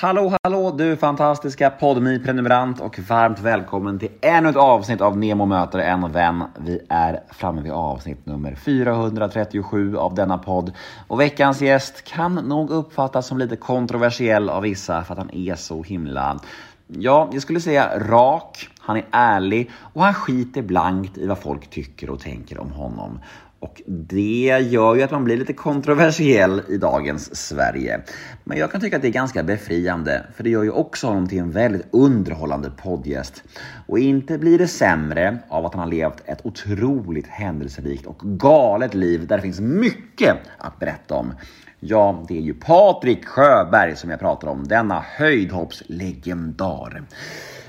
Hallå, hallå du fantastiska podmi prenumerant och varmt välkommen till ännu ett avsnitt av Nemo möter en vän. Vi är framme vid avsnitt nummer 437 av denna podd och veckans gäst kan nog uppfattas som lite kontroversiell av vissa för att han är så himla Ja, jag skulle säga rak, han är ärlig och han skiter blankt i vad folk tycker och tänker om honom. Och det gör ju att man blir lite kontroversiell i dagens Sverige. Men jag kan tycka att det är ganska befriande, för det gör ju också honom till en väldigt underhållande poddgäst. Och inte blir det sämre av att han har levt ett otroligt händelserikt och galet liv där det finns mycket att berätta om. Ja, det är ju Patrik Sjöberg som jag pratar om, denna höjdhoppslegendar.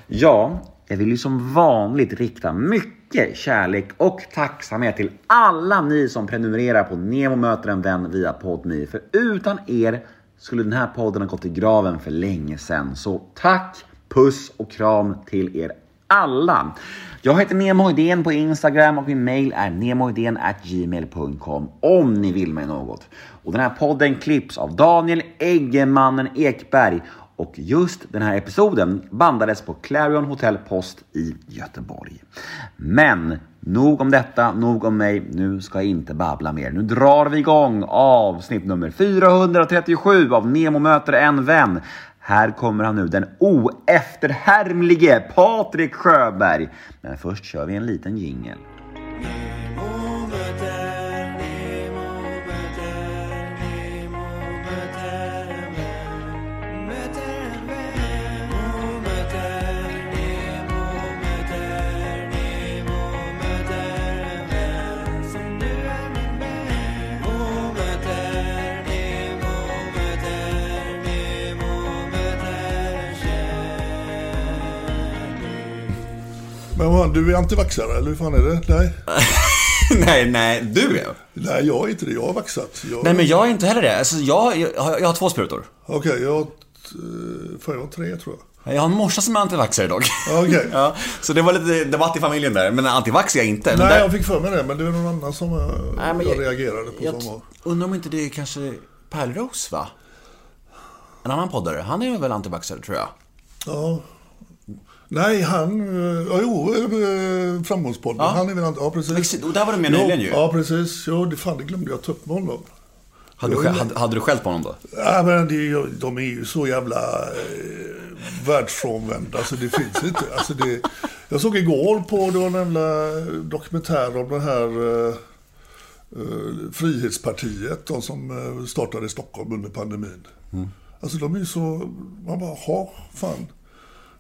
Ja, jag vill ju som vanligt rikta mycket kärlek och tacksamhet till alla ni som prenumererar på Nemo möter en vän via PodMe. För utan er skulle den här podden ha gått i graven för länge sedan. Så tack, puss och kram till er alla. Jag heter Nemo Idén på Instagram och min mail är gmail.com om ni vill mig något. Och den här podden klipps av Daniel Eggemannen Ekberg och just den här episoden bandades på Clarion Hotel Post i Göteborg. Men nog om detta, nog om mig. Nu ska jag inte babbla mer. Nu drar vi igång avsnitt nummer 437 av Nemo möter en vän. Här kommer han nu, den oefterhärmlige Patrik Sjöberg. Men först kör vi en liten jingel. Vad, du är antivaxare eller hur fan är det? Nej. nej, nej, du är? Nej, jag är inte det. Jag har vaxat. Jag... Nej, men jag är inte heller det. Alltså, jag, jag, jag har två sprutor. Okej, okay, jag har... Får jag tre tror jag. Jag har en morsa som är antivaxare dock. Okay. ja, så det var lite debatt i familjen där. Men antivax är jag inte. Nej, där... jag fick för mig det. Men det är någon annan som jag, Nej, jag, jag reagerade på. Jag som undrar om inte det är kanske Pärleros, va? En annan poddare. Han är väl antivaxare, tror jag. Ja. Nej, han... Ja, jo, eh, Framgångspodden. Ja. Han är väl. Ja, precis. Och där var du med nyligen ju. Ja, precis. Jo, det, fan, det glömde jag ta upp med honom. Hade du, hade, hade du skällt på honom då? Ja, men det, de är ju så jävla eh, världsfrånvända så det finns inte. Alltså det, jag såg igår på, det var en jävla dokumentär om det här eh, eh, Frihetspartiet, de som eh, startade i Stockholm under pandemin. Mm. Alltså de är ju så, man bara, ha fan.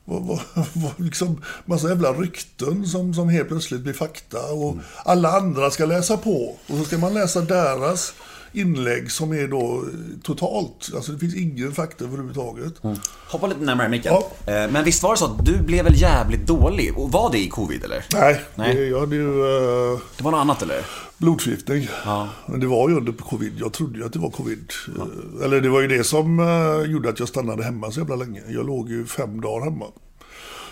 Vad, vad, vad, liksom, massa jävla rykten som, som helt plötsligt blir fakta och mm. alla andra ska läsa på. Och så ska man läsa deras inlägg som är då totalt, alltså det finns ingen fakta överhuvudtaget. Mm. Hoppa lite närmare micken. Ja. Eh, men visst var det så att du blev väl jävligt dålig? Och var det i covid eller? Nej, Nej. Det, jag hade ju... Uh, det var något annat eller? Blodförgiftning. Ja. Men det var ju under covid. Jag trodde ju att det var covid. Ja. Eller det var ju det som uh, gjorde att jag stannade hemma så jävla länge. Jag låg ju fem dagar hemma.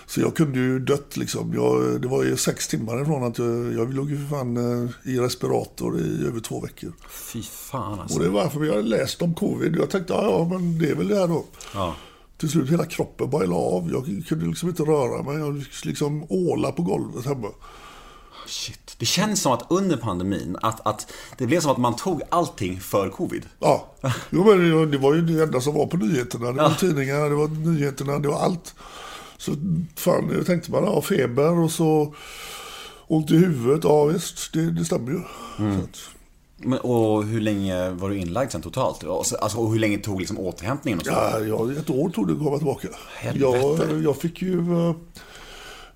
Så jag kunde ju dött liksom. Jag, det var ju sex timmar ifrån att jag, jag låg ju för fan uh, i respirator i över två veckor. Fy fan alltså. Och det var varför jag läst om covid. Jag tänkte, ja, ja men det är väl det här då. Ja. Till slut hela kroppen bara av. Jag kunde liksom inte röra mig. Jag liksom åla på golvet hemma. Shit. Det känns som att under pandemin, att, att det blev som att man tog allting för covid. Ja, jo, men det var ju det enda som var på nyheterna. Det var ja. tidningarna, det var nyheterna, det var allt. Så fan, jag tänkte man har feber och så ont i huvudet. Ja visst, det, det stämmer ju. Mm. Men, och hur länge var du inlagd sen totalt? Alltså, och hur länge tog liksom återhämtningen? Och så? Ja, ja, ett år tog det att komma tillbaka. Jag, jag fick ju uh,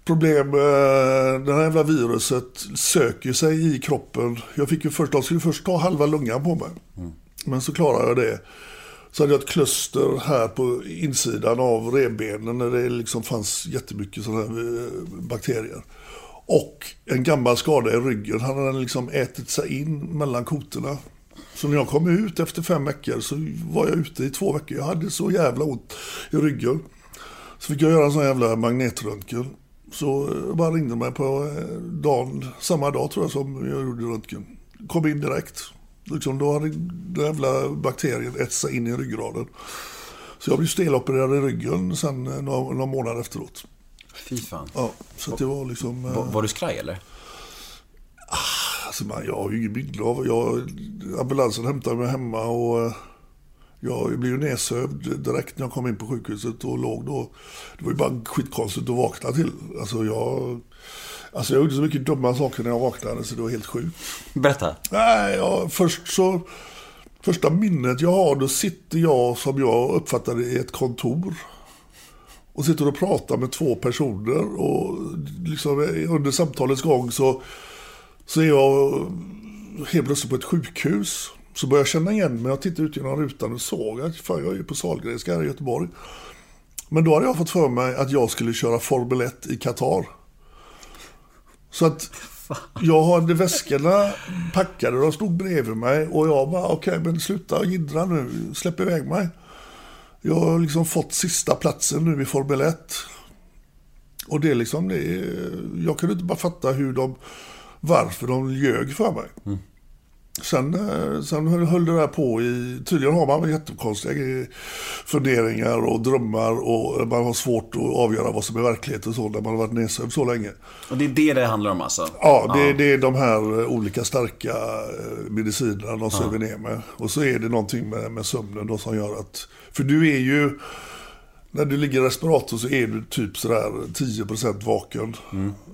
problem. Uh, det här jävla viruset söker sig i kroppen. Jag fick ju först, de skulle först ta halva lungan på mig. Mm. Men så klarade jag det. Så hade jag ett kluster här på insidan av revbenen där det liksom fanns jättemycket sådana här eh, bakterier. Och en gammal skada i ryggen. hade hade liksom ätit sig in mellan kotorna. Så när jag kom ut efter fem veckor så var jag ute i två veckor. Jag hade så jävla ont i ryggen. Så fick jag göra en sån jävla magnetröntgen. Så eh, bara ringde mig på eh, dagen, samma dag tror jag som jag gjorde röntgen. Kom in direkt. Liksom, då hade den jävla bakterien ätit sig in i ryggraden. Så jag blev stelopererad i ryggen sen eh, några, några månader efteråt. Fy fan. Ja, så det var liksom... eh, Var, var du skraj eller? Alltså man, jag har ju ingen av... Jag, ambulansen hämtade mig hemma och eh, jag blev ju nedsövd direkt när jag kom in på sjukhuset och låg då. Det var ju bara skitkonstigt att vakna till. Alltså jag... Alltså jag gjorde så mycket dumma saker när jag vaknade så det var helt sjukt. Berätta. Nej, ja, först så... Första minnet jag har, då sitter jag som jag uppfattade i ett kontor. Och sitter och pratar med två personer och liksom under samtalets gång så, så är jag helt plötsligt på ett sjukhus. Så börjar jag känna igen mig. Jag tittar ut genom rutan och såg att fan, jag är på Sahlgrenska här i Göteborg. Men då hade jag fått för mig att jag skulle köra Formel 1 i Qatar. Så att jag hade väskorna packade, de stod bredvid mig och jag bara okej men sluta jiddra nu, släpp iväg mig. Jag har liksom fått sista platsen nu i Formel 1. Och det är liksom, det är, jag kunde inte bara fatta hur de, varför de ljög för mig. Sen, eh, sen höll det där på i, tydligen har man jättekonstiga funderingar och drömmar och man har svårt att avgöra vad som är verklighet och så när man har varit nedsövd så länge. Och det är det det handlar om alltså? Ja, det, det är de här olika starka eh, medicinerna de söver ner med. Och så är det någonting med, med sömnen då som gör att... För du är ju... När du ligger i respirator så är du typ sådär 10% vaken.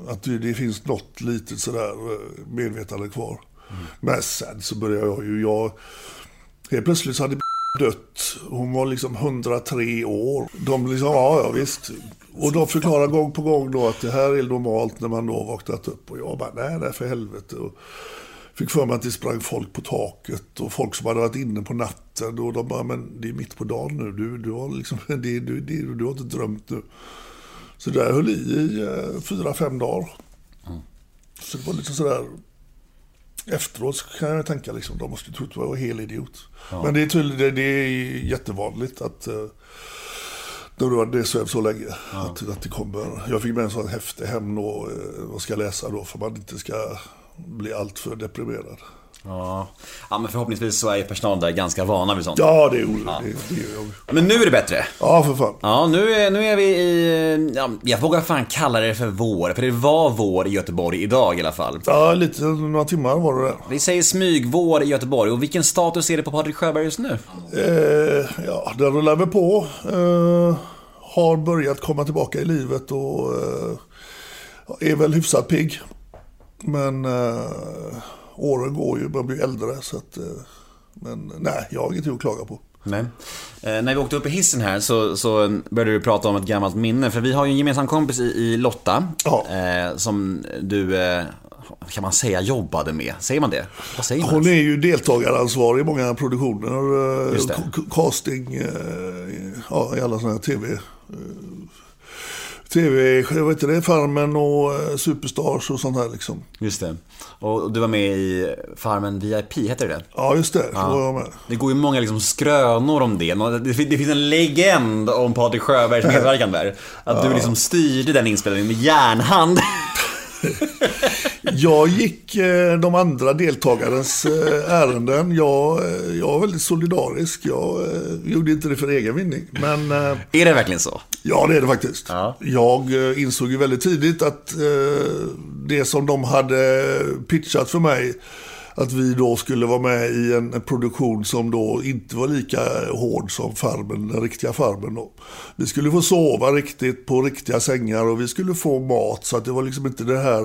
Att du, det finns något litet sådär eh, medvetande kvar. Men sen så började jag ju... Jag, helt plötsligt så hade dött. Hon var liksom 103 år. De liksom, ja, ja visst. Och de förklarar gång på gång då att det här är normalt när man då vaknat upp. Och jag bara, nej, nej för helvete. Och fick för mig att det sprang folk på taket och folk som hade varit inne på natten. Och de bara, men det är mitt på dagen nu. Du, du, har, liksom, det, du, det, du har inte drömt nu. Så där höll i i eh, fyra, fem dagar. Så det var lite sådär Efteråt kan jag tänka liksom, de måste tro att jag var helt idiot. Men det är tydligt, det, det är jättevanligt att uh, när du har nedsövd så länge, att, att det kommer. Jag fick med en sån häfte hem och uh, vad ska jag läsa då för man inte ska bli alltför deprimerad. Ja. ja, men förhoppningsvis så är personalen där ganska vana vid sånt. Ja, det är oroligt. Det, det jag. Men nu är det bättre. Ja, för fan. Ja, nu är, nu är vi i... Ja, jag vågar fan kalla det för vår, för det var vår i Göteborg idag i alla fall. Ja, lite, några timmar var det. Vi säger smygvår i Göteborg, och vilken status är det på Patrik Sjöberg just nu? Eh, ja, den rullar väl på. Eh, har börjat komma tillbaka i livet och eh, är väl hyfsat pigg. Men eh, åren går ju, man blir äldre så att... Eh, men nej, jag har ingenting att klaga på. Nej. Eh, när vi åkte upp i hissen här så, så började du prata om ett gammalt minne. För vi har ju en gemensam kompis i, i Lotta. Ja. Eh, som du, eh, kan man säga, jobbade med. Säger man det? Vad säger man? Hon är ju deltagaransvarig i många produktioner. eh, Casting, eh, ja, i alla sådana här tv. TV, vad heter det, Farmen och eh, Superstars och sånt här liksom. Just det. Och du var med i Farmen VIP, heter det Ja, just det. Så var jag med. Det går ju många liksom skrönor om det. Det fin- det finns en legend om Patrik Sjöbergs medverkan där. Att du liksom styrde den inspelningen med järnhand. Jag gick eh, de andra deltagarens eh, ärenden. Jag, eh, jag var väldigt solidarisk. Jag gjorde inte det för egen vinning. Men Är det verkligen så? ja, det är det faktiskt. Ja. Jag insåg ju väldigt tidigt att det som de hade pitchat för mig att vi då skulle vara med i en, en produktion som då inte var lika hård som Farmen, den riktiga Farmen då. Vi skulle få sova riktigt på riktiga sängar och vi skulle få mat så att det var liksom inte det här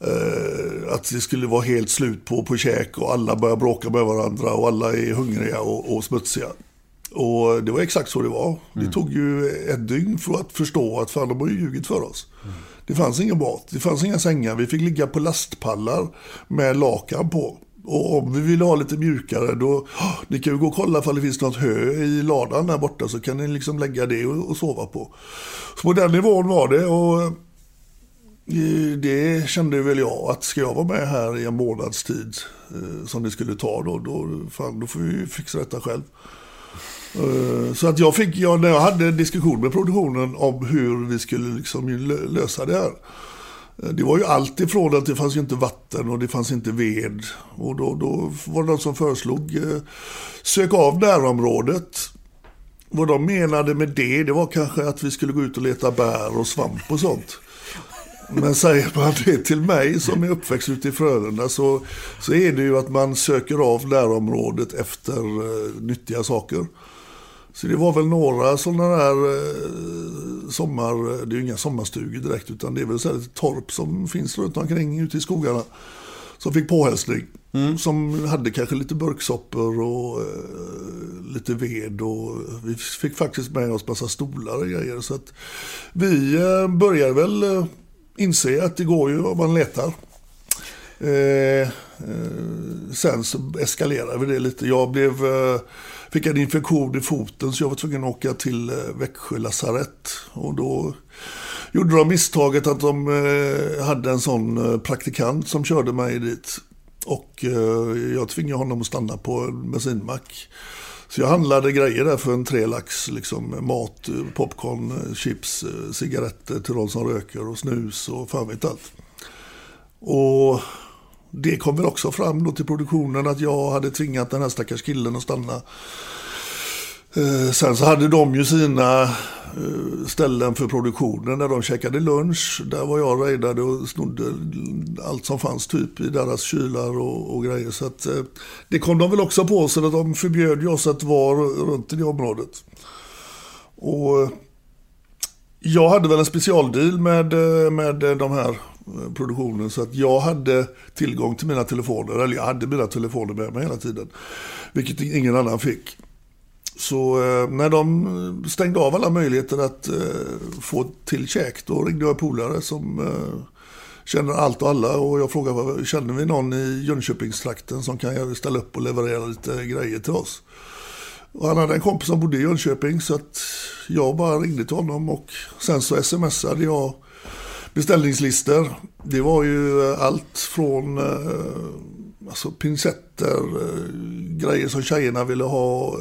eh, att det skulle vara helt slut på, på käk och alla börjar bråka med varandra och alla är hungriga och, och smutsiga. Och det var exakt så det var. Det tog ju ett dygn för att förstå att fan, de har ju ljugit för oss. Det fanns ingen mat, det fanns inga sängar. Vi fick ligga på lastpallar med lakan på. Och om vi ville ha lite mjukare då, ni kan ju gå och kolla ifall det finns något hö i ladan där borta så kan ni liksom lägga det och, och sova på. Så på den nivån var det och eh, det kände väl jag att ska jag vara med här i en månads tid eh, som det skulle ta då, då, fan, då får vi fixa detta själv. Eh, så att jag fick, jag, när jag hade en diskussion med produktionen om hur vi skulle liksom lösa det här. Eh, det var ju allt ifrån att det fanns ju inte vatten och det fanns inte ved. Och då, då var det någon som föreslog eh, sök av närområdet. Vad de menade med det, det var kanske att vi skulle gå ut och leta bär och svamp och sånt. Men säger man det till mig som är uppväxt ute i Frölunda så, så är det ju att man söker av närområdet efter eh, nyttiga saker. Så det var väl några sådana där uh, sommar, det är ju inga sommarstugor direkt utan det är väl så här torp som finns runt omkring ute i skogarna. Som fick påhälsning. Mm. Som hade kanske lite burksoppor och uh, lite ved och vi fick faktiskt med oss massa stolar och grejer. Så att vi började väl inse att det går ju om man letar. Eh, eh, sen så eskalerade vi det lite. Jag blev, eh, fick en infektion i foten så jag var tvungen att åka till eh, Växjö lasarett. Och då gjorde de misstaget att de eh, hade en sån eh, praktikant som körde mig dit. Och jag tvingade honom att stanna på en bensinmack. Så jag handlade grejer där för en tre lax. Liksom mat, popcorn, chips, cigaretter till de som röker och snus och fan vet allt. Och det kom väl också fram då till produktionen att jag hade tvingat den här stackars killen att stanna. Eh, sen så hade de ju sina eh, ställen för produktionen där de käkade lunch. Där var jag raidade och snodde allt som fanns typ i deras kylar och, och grejer. Så att, eh, det kom de väl också på så att de förbjöd oss att vara runt i det området. Och eh, jag hade väl en specialdeal med, eh, med de här produktionen så att jag hade tillgång till mina telefoner. Eller jag hade mina telefoner med mig hela tiden. Vilket ingen annan fick. Så eh, när de stängde av alla möjligheter att eh, få till käk, då ringde jag polare som eh, känner allt och alla. Och jag frågade, känner vi någon i Jönköpingstrakten som kan ställa upp och leverera lite grejer till oss? Och han hade en kompis som bodde i Jönköping så att jag bara ringde till honom och sen så smsade jag beställningslistor. Det var ju eh, allt från eh, alltså pincetter, eh, grejer som tjejerna ville ha,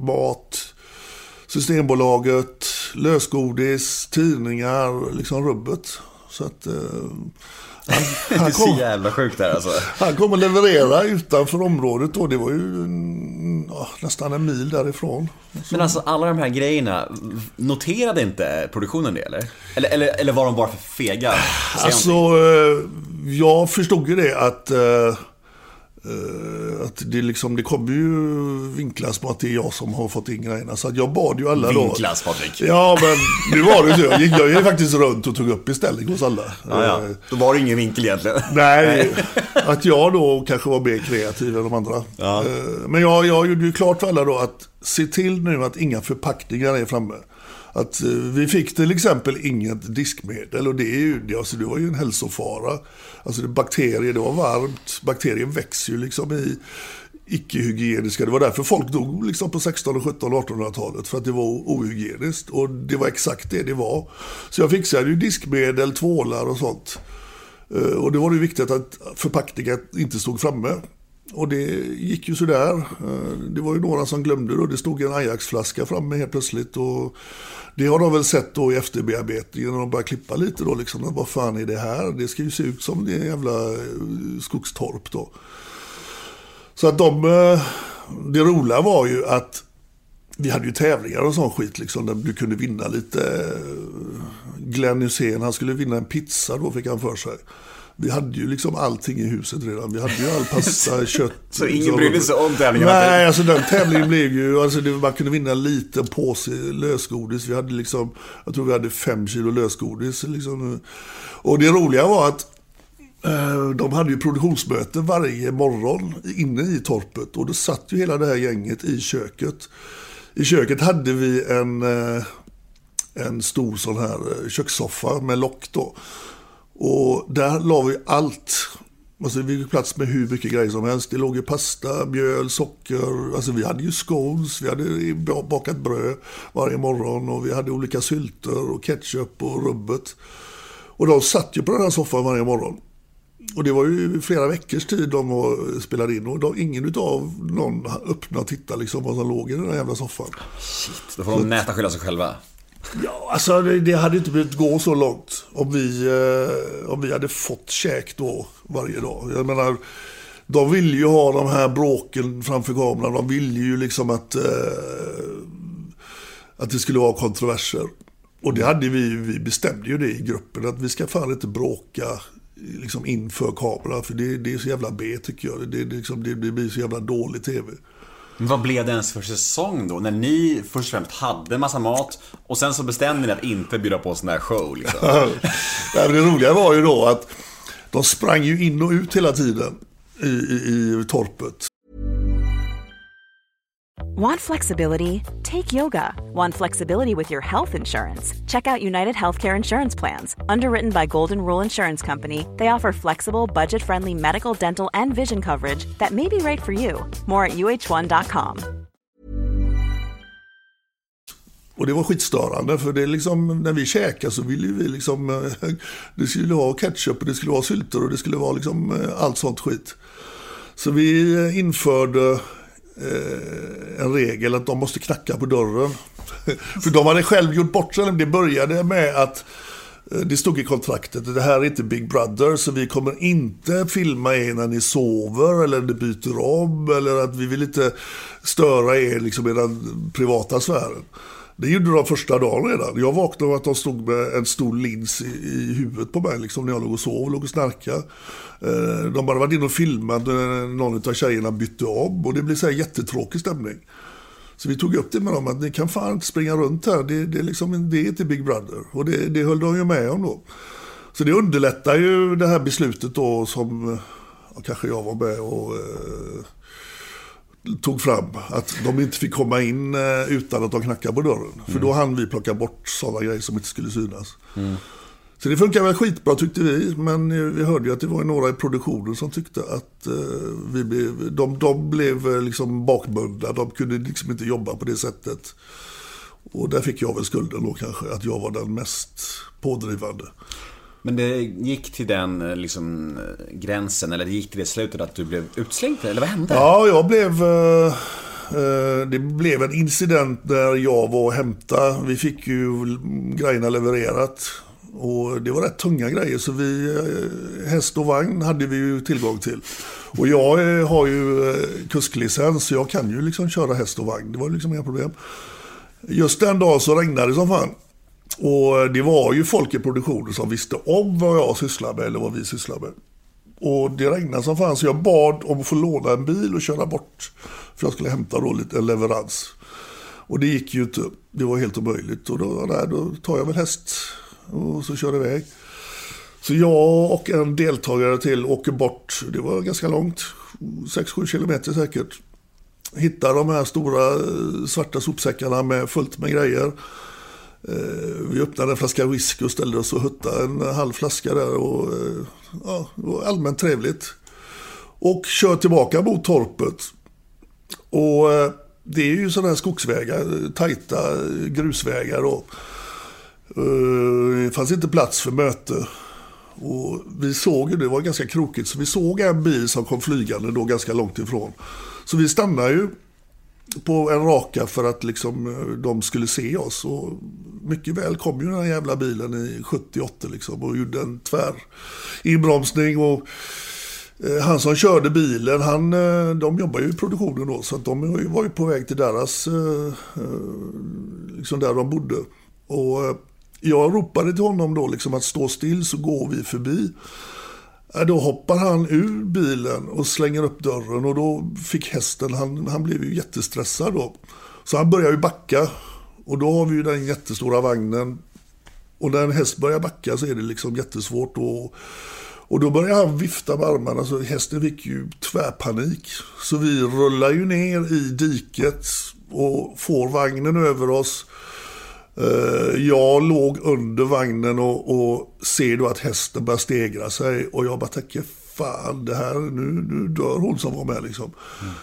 mat, Systembolaget, lösgodis, tidningar, liksom rubbet. Så att... Eh, han, han det är så jävla sjukt där alltså. Han kom och leverera utanför området då. Det var ju ja, nästan en mil därifrån. Men alltså alla de här grejerna, noterade inte produktionen det eller? Eller, eller, eller var de bara för fega? Alltså, jag förstod ju det att Uh, att det, liksom, det kommer ju vinklas på att det är jag som har fått in grejerna. Så att jag bad ju alla vinklas, då. Vinklas Patrik. Ja men nu var det så. Jag gick, jag gick faktiskt runt och tog upp beställning hos alla. Ja, ja. Då var det ingen vinkel egentligen. Nej, att jag då kanske var mer kreativ än de andra. Ja. Uh, men jag, jag gjorde ju klart för alla då att se till nu att inga förpackningar är framme. Att eh, vi fick till exempel inget diskmedel och det, är ju, det, alltså, det var ju en hälsofara. Alltså det, bakterier, det var varmt. Bakterier växer ju liksom i icke-hygieniska. Det var därför folk dog liksom på 16, 17 1800-talet. För att det var ohygieniskt. Och det var exakt det det var. Så jag fixade ju diskmedel, tvålar och sånt. Eh, och det var ju viktigt att förpackningen inte stod framme. Och det gick ju sådär. Eh, det var ju några som glömde då. Det stod en Ajax-flaska framme helt plötsligt. Och det har de väl sett då i efterbearbetningen när de börjar klippa lite då liksom. Vad fan är det här? Det ska ju se ut som det jävla eh, skogstorp då. Så att de, eh, det roliga var ju att vi hade ju tävlingar och sån skit liksom. Där du kunde vinna lite. Glenn Hysén, han skulle vinna en pizza då fick han för sig. Vi hade ju liksom allting i huset redan. Vi hade ju all pasta, kött. Så ingen brydde sig om tävlingen? Nej, alltså den tävlingen blev ju, alltså det, man kunde vinna en liten påse lösgodis. Vi hade liksom, jag tror vi hade fem kilo lösgodis. Liksom. Och det roliga var att eh, de hade ju produktionsmöte varje morgon inne i torpet. Och då satt ju hela det här gänget i köket. I köket hade vi en, eh, en stor sån här eh, kökssoffa med lock då. Och där la vi allt. Alltså vi fick plats med hur mycket grejer som helst. Det låg ju pasta, mjöl, socker. Alltså vi hade ju scones, vi hade bakat bröd varje morgon och vi hade olika sylter och ketchup och rubbet. Och de satt ju på den här soffan varje morgon. Och det var ju flera veckors tid de spelade in och de, ingen utav någon öppnade och tittade liksom vad som låg i den där jävla soffan. Shit, då får de näta skylla sig själva. Ja, alltså det, det hade inte behövt gå så långt om vi, eh, om vi hade fått käk då varje dag. Jag menar, de vill ju ha de här bråken framför kameran. De vill ju liksom att, eh, att det skulle vara kontroverser. Och det hade vi, vi bestämde ju det i gruppen att vi ska fan inte bråka liksom inför kameran. För det, det är så jävla B tycker jag. Det, det, liksom, det, det blir så jävla dålig TV. Men vad blev det ens för säsong då? När ni först och främst hade en massa mat och sen så bestämde ni att inte bjuda på sån där show. Liksom. det roliga var ju då att de sprang ju in och ut hela tiden i, i, i torpet. Want flexibility? Take yoga. Want flexibility with your health insurance? Check out United Healthcare Insurance Plans. Underwritten by Golden Rule Insurance Company, they offer flexible, budget friendly medical, dental, and vision coverage that may be right for you. More at uh1.com. Och det var skitstörande för det liksom, när vi käkade så ville vi liksom, eh, det skulle vara ketchup och det skulle vara sylter och det skulle vara liksom eh, allt sånt skit. Så vi eh, införde Eh, en regel att de måste knacka på dörren. För de hade själv gjort bort sig. Det började med att eh, det stod i kontraktet att det här är inte Big Brother så vi kommer inte filma er när ni sover eller ni byter om eller att vi vill inte störa er liksom i den privata sfären. Det gjorde de första dagen redan. Jag vaknade av att de stod med en stor lins i, i huvudet på mig liksom, när jag låg och sov, låg och snarkade. Eh, de hade varit inne och filmat när någon av tjejerna bytte om och det blev så här jättetråkig stämning. Så vi tog upp det med dem att ni kan fan inte springa runt här. Det, det, är, liksom, det är inte Big Brother. Och det, det höll de ju med om då. Så det underlättar ju det här beslutet då som ja, kanske jag var med och eh, tog fram. Att de inte fick komma in eh, utan att de knackade på dörren. Mm. För då hann vi plocka bort sådana grejer som inte skulle synas. Mm. Så det funkar väl skitbra tyckte vi. Men vi hörde ju att det var några i produktionen som tyckte att eh, vi blev, de, de blev eh, liksom bakbundna. De kunde liksom inte jobba på det sättet. Och där fick jag väl skulden då kanske. Att jag var den mest pådrivande. Men det gick till den eh, liksom, eh, gränsen, eller det gick till det slutet att du blev utslängd? Eller vad hände? Ja, jag blev... Eh, eh, det blev en incident där jag var och hämtade. Vi fick ju grejerna levererat. Och det var rätt tunga grejer så vi, häst och vagn hade vi ju tillgång till. Och jag har ju kusklicens så jag kan ju liksom köra häst och vagn. Det var liksom inga problem. Just den dagen så regnade det som fan. Och det var ju folk i produktionen som visste om vad jag sysslade med eller vad vi sysslade med. Och det regnade som fan så jag bad om att få låna en bil och köra bort. För jag skulle hämta då lite, en leverans. Och det gick ju inte. Det var helt omöjligt. Och då, nej, då tar jag väl häst och så kör iväg. Så jag och en deltagare till åker bort, det var ganska långt, 6-7 kilometer säkert. Hittar de här stora eh, svarta sopsäckarna med fullt med grejer. Eh, vi öppnade en flaska whisky och ställde oss och huttade en halv flaska där. Och, eh, ja, det var allmänt trevligt. Och kör tillbaka mot torpet. Och eh, det är ju sådana här skogsvägar, tajta grusvägar. Och, det fanns inte plats för möte. Och vi såg ju, det var ganska krokigt, så vi såg en bil som kom flygande då ganska långt ifrån. Så vi stannade ju på en raka för att liksom, eh, de skulle se oss. Och mycket väl kom ju den här jävla bilen i 78 liksom och gjorde en tvär inbromsning. Och, eh, han som körde bilen, han, eh, de jobbar ju i produktionen då så att de var ju på väg till deras, liksom där de bodde. Och jag ropade till honom då liksom att stå still så går vi förbi. Då hoppar han ur bilen och slänger upp dörren och då fick hästen, han, han blev ju jättestressad då. Så han börjar ju backa och då har vi ju den jättestora vagnen. Och när en häst börjar backa så är det liksom jättesvårt. Och, och då börjar han vifta med armarna så hästen fick ju tvärpanik. Så vi rullar ju ner i diket och får vagnen över oss. Eh, jag låg under vagnen och, och ser då att hästen börjar stegra sig och jag bara tänker fan det här, nu, nu dör hon som var med liksom. Mm.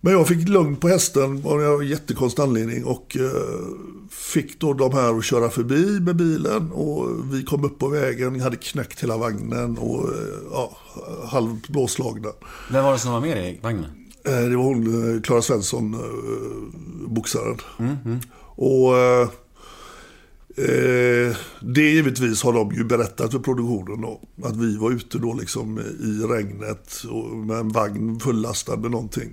Men jag fick lugn på hästen av en jättekonstig anledning och eh, fick då de här att köra förbi med bilen och vi kom upp på vägen, hade knäckt hela vagnen och eh, ja, halvt blåslagna. Vem var det som var med i vagnen? Det var hon, Klara Svensson, boxaren. Mm, mm. Och Eh, det givetvis har de ju berättat för produktionen då, att vi var ute då liksom i regnet och med en vagn fullastad med någonting.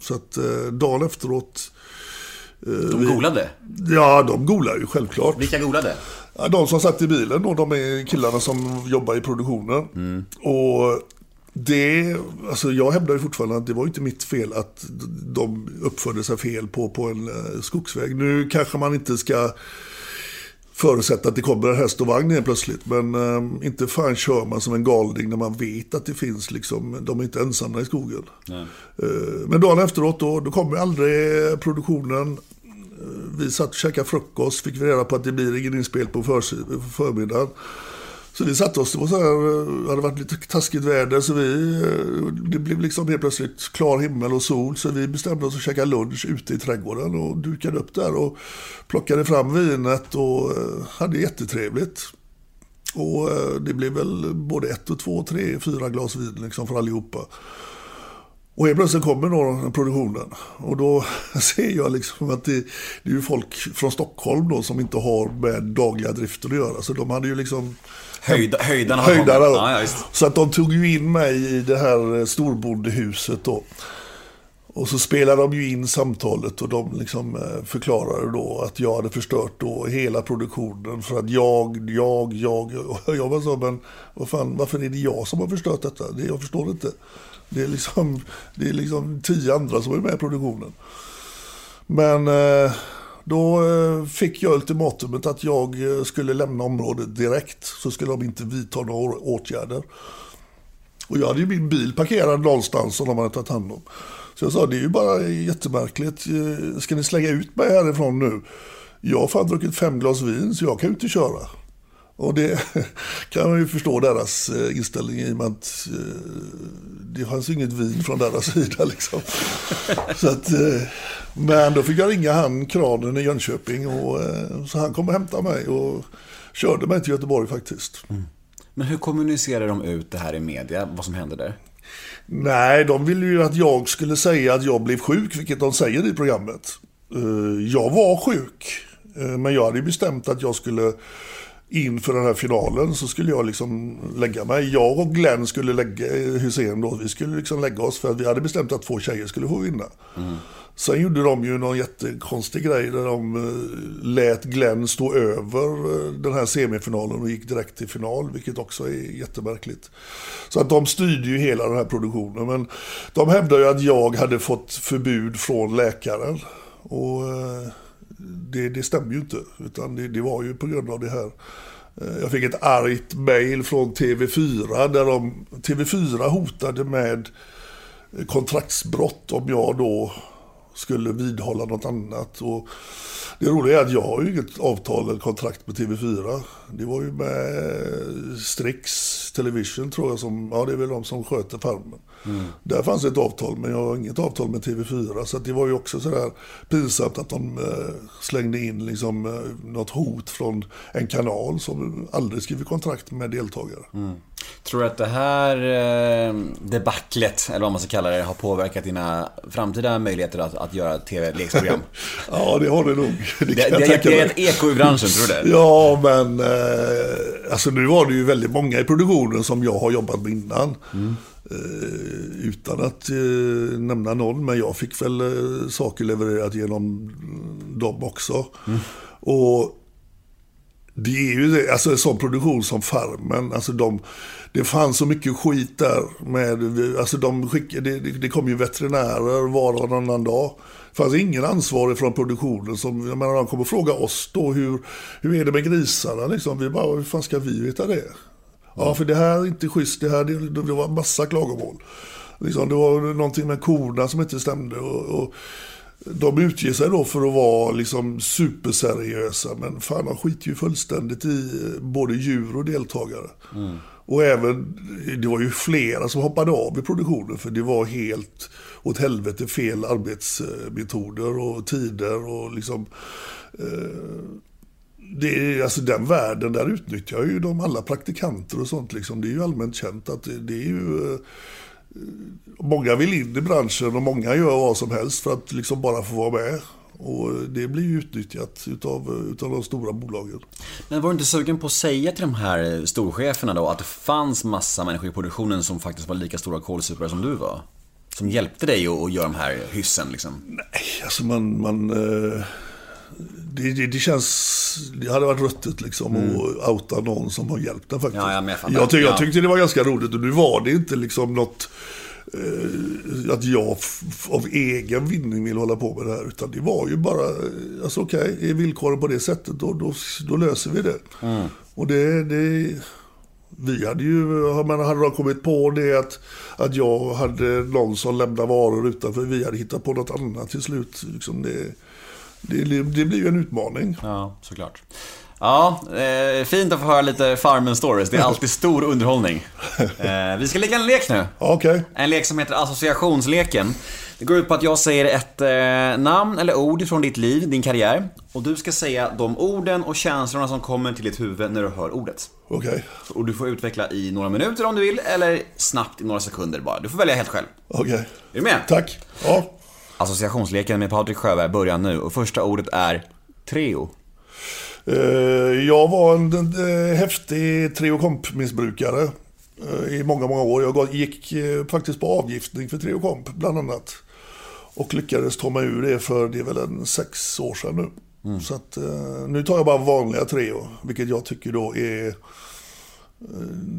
Så att eh, dagen efteråt... Eh, de golade? Vi, ja, de golade ju självklart. Vilka golade? Ja, de som satt i bilen då, de är killarna som jobbar i produktionen. Mm. Och det, alltså jag hävdar ju fortfarande att det var inte mitt fel att de uppförde sig fel på, på en eh, skogsväg. Nu kanske man inte ska förutsätta att det kommer en häst och vagn helt plötsligt. Men eh, inte fan kör man som en galning när man vet att det finns, liksom, de är inte ensamma i skogen. Eh, men dagen efteråt då, då kommer aldrig produktionen. Eh, vi satt och käkade frukost, fick vi reda på att det blir ingen inspel på för, förmiddagen. Så vi satte oss, det var så här, det hade varit lite taskigt väder så vi, eh, det blev liksom helt plötsligt klar himmel och sol så vi bestämde oss att käka lunch ute i trädgården och dukade upp där och plockade fram vinet och eh, hade jättetrevligt. Och det blev väl både ett och två, tre, fyra glas vin liksom för allihopa. Och helt plötsligt kommer då produktionen. Och då ser jag liksom att det, det är ju folk från Stockholm då som inte har med dagliga driften att göra. Så de hade ju liksom Höjda, höjdarna. höjdarna då. Ja, ja, så att de tog ju in mig i det här eh, storbondehuset då. Och så spelade de ju in samtalet och de liksom eh, förklarade då att jag hade förstört då hela produktionen för att jag, jag, jag. Och jag var så, men vad fan, varför är det jag som har förstört detta? Det, jag förstår inte. Det är liksom, det är liksom tio andra som är med i produktionen. Men eh, då eh, fick jag ultimatumet att jag eh, skulle lämna området direkt. Så skulle de inte vidta några åtgärder. Och jag hade ju min bil parkerad någonstans som de hade tagit hand om. Så jag sa, det är ju bara jättemärkligt. Eh, ska ni slänga ut mig härifrån nu? Jag har fan druckit fem glas vin så jag kan ju inte köra. Och det kan man ju förstå deras inställning i och med att det fanns inget vin från deras sida. Liksom. Så att, men då fick jag ringa han, kranen i Jönköping. Och, eh, så han kom och hämtade mig och körde mig till Göteborg faktiskt. Mm. Men hur kommunicerar de ut det här i media, vad som hände där? Nej, de ville ju att jag skulle säga att jag blev sjuk, vilket de säger i programmet. Eh, jag var sjuk, eh, men jag hade bestämt att jag skulle inför den här finalen så skulle jag liksom lägga mig. Jag och Glenn skulle lägga, Hussein då, vi skulle liksom lägga oss för att vi hade bestämt att två tjejer skulle få vinna. Mm. Sen gjorde de ju någon jättekonstig grej där de eh, lät Glenn stå över eh, den här semifinalen och gick direkt till final, vilket också är jättemärkligt. Så att de styrde ju hela den här produktionen. Men de hävdar ju att jag hade fått förbud från läkaren. Och eh, det, det stämmer ju inte, utan det, det var ju på grund av det här. Eh, jag fick ett argt mail från TV4 där de, TV4 hotade med kontraktsbrott om jag då skulle vidhålla något annat. Och det roliga är att jag har ju inget avtal eller kontrakt med TV4. Det var ju med Strix Television tror jag som, ja det är väl de som sköter Farmen. Mm. Där fanns ett avtal men jag har inget avtal med TV4. Så det var ju också sådär pinsamt att de eh, slängde in liksom eh, något hot från en kanal som aldrig skrivit kontrakt med deltagare. Mm. Tror du att det här eh, debaclet, eller vad man ska kalla det, har påverkat dina framtida möjligheter att, att göra tv-leksprogram? ja, det har det nog. Det, det, det, det är ett eko i branschen, tror du det? Ja, men eh, alltså nu var det ju väldigt många i produktionen som jag har jobbat med innan. Mm. Eh, utan att eh, nämna någon, men jag fick väl eh, saker levererat genom dem också. Mm. Och det är ju det, alltså en sån produktion som Farmen, alltså de, det fanns så mycket skit där med, alltså de skickade, det, det kom ju veterinärer var och varannan dag. Det fanns ingen ansvarig från produktionen som, jag menar de kommer fråga oss då hur, hur är det med grisarna liksom? Vi bara, hur fan ska vi veta det? Ja, för det här är inte schysst, det här, det, det var massa klagomål. Liksom, det var någonting med korna som inte stämde och, och de utger sig då för att vara liksom superseriösa men fan de skiter ju fullständigt i både djur och deltagare. Mm. Och även, det var ju flera som hoppade av i produktionen för det var helt åt helvete fel arbetsmetoder och tider och liksom eh, det är, alltså den världen, där utnyttjar ju de alla praktikanter och sånt. Liksom. Det är ju allmänt känt att det, det är ju... Eh, många vill in i branschen och många gör vad som helst för att liksom bara få vara med. Och det blir ju utnyttjat utav, utav de stora bolagen. Men var du inte sugen på att säga till de här storcheferna då att det fanns massa människor i produktionen som faktiskt var lika stora kålsupare som du var? Som hjälpte dig att göra de här hyssen liksom? Nej, alltså man... man eh, det, det, det, känns... Det hade varit ruttet liksom mm. att outa någon som har hjälpt en faktiskt. Ja, jag, jag, tyck, jag tyckte det var ganska roligt och nu var det inte liksom något eh, att jag av egen vinning vill hålla på med det här. Utan det var ju bara, alltså okej, okay, är villkoren på det sättet då, då, då löser vi det. Mm. Och det, det, vi hade ju, man hade de kommit på det att, att jag hade någon som lämnade varor utanför, vi hade hittat på något annat till slut. Liksom det, det, det blir ju en utmaning. Ja, såklart. Ja, eh, fint att få höra lite Farmen stories. Det är alltid stor underhållning. Eh, vi ska leka en lek nu. Okay. En lek som heter associationsleken. Det går ut på att jag säger ett eh, namn eller ord från ditt liv, din karriär. Och du ska säga de orden och känslorna som kommer till ditt huvud när du hör ordet. Okej. Okay. Och du får utveckla i några minuter om du vill, eller snabbt i några sekunder bara. Du får välja helt själv. Okej. Okay. Är du med? Tack. Ja. Associationsleken med Patrik Sjöberg börjar nu och första ordet är Treo. Eh, jag var en, en häftig Treokomp-missbrukare eh, i många, många år. Jag gick eh, faktiskt på avgiftning för Treokomp bland annat. Och lyckades ta mig ur det för det är väl en sex år sedan nu. Mm. Så att, nu tar jag bara vanliga Treo, vilket jag tycker då är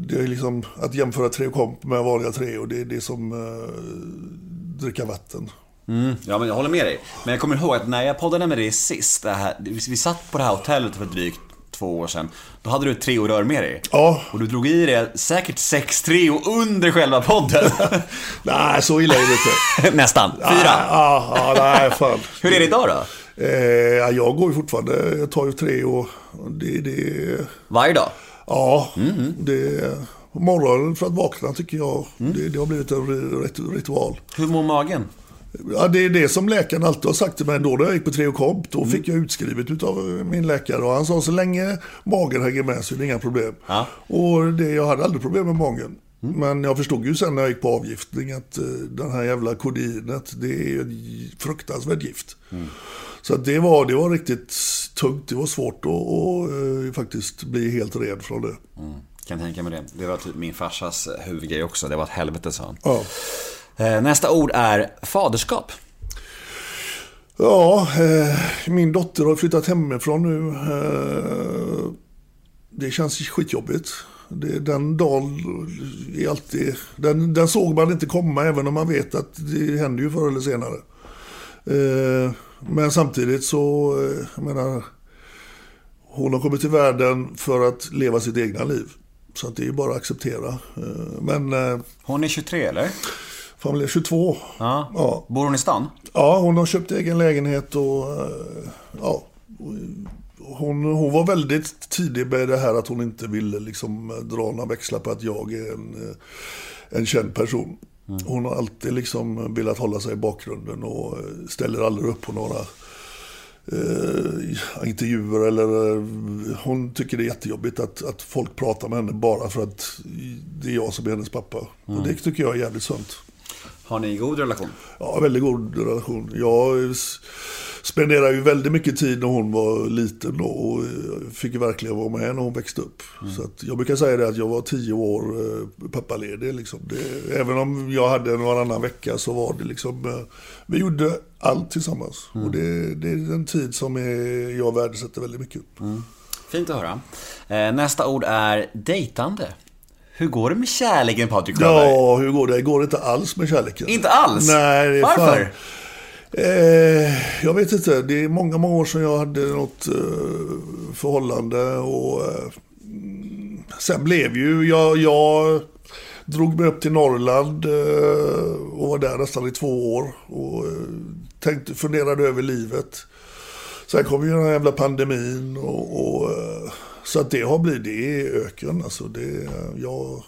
det är liksom att jämföra Treokomp med vanliga Treo, det är det som dricka vatten. Mm, ja, men jag håller med dig. Men jag kommer ihåg att när jag poddade med dig sist, det här, vi satt på det här hotellet för drygt två år sedan. Då hade du ett treo-rör med dig. Ja. Och du drog i det säkert sex treo under själva podden. nej, så illa är det inte. Nästan. Fyra. Ja, ja, nej, fan. Hur är det idag då? Eh, jag går ju fortfarande, jag tar ju treo. Det, det... Varje dag? Ja, mm. det... Morgonen för att vakna tycker jag, mm. det, det har blivit en ritual. Hur mår magen? Ja, det är det som läkaren alltid har sagt till mig. Då när jag gick på Treokomp, då mm. fick jag utskrivet av min läkare. Och han sa så länge magen hänger med så är det inga problem. Ja. Och det, jag hade aldrig problem med magen. Mm. Men jag förstod ju sen när jag gick på avgiftning att uh, den här jävla kodinet, det är ett fruktansvärt gift. Mm. Så det, var, det var riktigt tungt. Det var svårt att och, uh, faktiskt bli helt ren från det. Mm. Kan tänka mig det. Det var typ min farsas huvudgrej också. Det var ett helvete sa han. Ja. Eh, nästa ord är faderskap. Ja, eh, min dotter har flyttat hemifrån nu. Eh, det känns skitjobbigt. Det, den dagen är alltid... Den, den, såg man inte komma även om man vet att det händer ju förr eller senare. Eh, men samtidigt så, jag menar, hon har kommit till världen för att leva sitt egna liv. Så att det är bara att acceptera. Men... Hon är 23 eller? Familj 22. Ja. ja. Bor hon i stan? Ja, hon har köpt egen lägenhet och eh, ja. Hon, hon var väldigt tidig med det här att hon inte ville liksom dra några växlar på att jag är en, eh, en känd person. Mm. Hon har alltid liksom velat hålla sig i bakgrunden och eh, ställer aldrig upp på några eh, intervjuer eller hon tycker det är jättejobbigt att, att folk pratar med henne bara för att det är jag som är hennes pappa. Mm. Och det tycker jag är jävligt sunt. Har ni god relation? Ja, väldigt god relation. Jag spenderade ju väldigt mycket tid när hon var liten och fick verkligen vara med när hon växte upp. Mm. Så jag brukar säga det att jag var tio år eh, pappaledig. Liksom. Det, även om jag hade en varannan vecka så var det liksom, eh, vi gjorde allt tillsammans. Mm. Och det, det, är en tid som jag värdesätter väldigt mycket. Mm. Fint att höra. Eh, nästa ord är dejtande. Hur går det med kärleken Patrik Sjöberg? Ja, hur går det? Det går inte alls med kärleken. Inte alls? Nej, Varför? Eh, jag vet inte. Det är många, många år sedan jag hade något eh, förhållande. Och, eh, sen blev ju jag, jag drog mig upp till Norrland eh, och var där nästan i två år. Och eh, tänkte, funderade över livet. Sen kom ju den här jävla pandemin och, och eh, Så att det har blivit, det är öken. Alltså det, jag,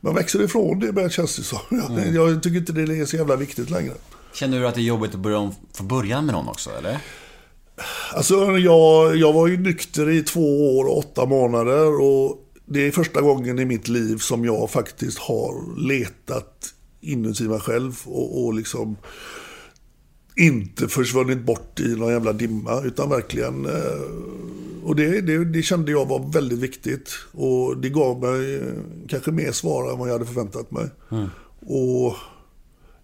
man växer ifrån det med känns det som. Jag, jag tycker inte det är så jävla viktigt längre. Känner du att det är jobbigt att börja om från början med någon också, eller? Alltså jag, jag var ju nykter i två år och åtta månader och det är första gången i mitt liv som jag faktiskt har letat inuti mig själv och, och liksom inte försvunnit bort i någon jävla dimma utan verkligen eh, och det, det, det, kände jag var väldigt viktigt och det gav mig eh, kanske mer svar än vad jag hade förväntat mig. Mm. Och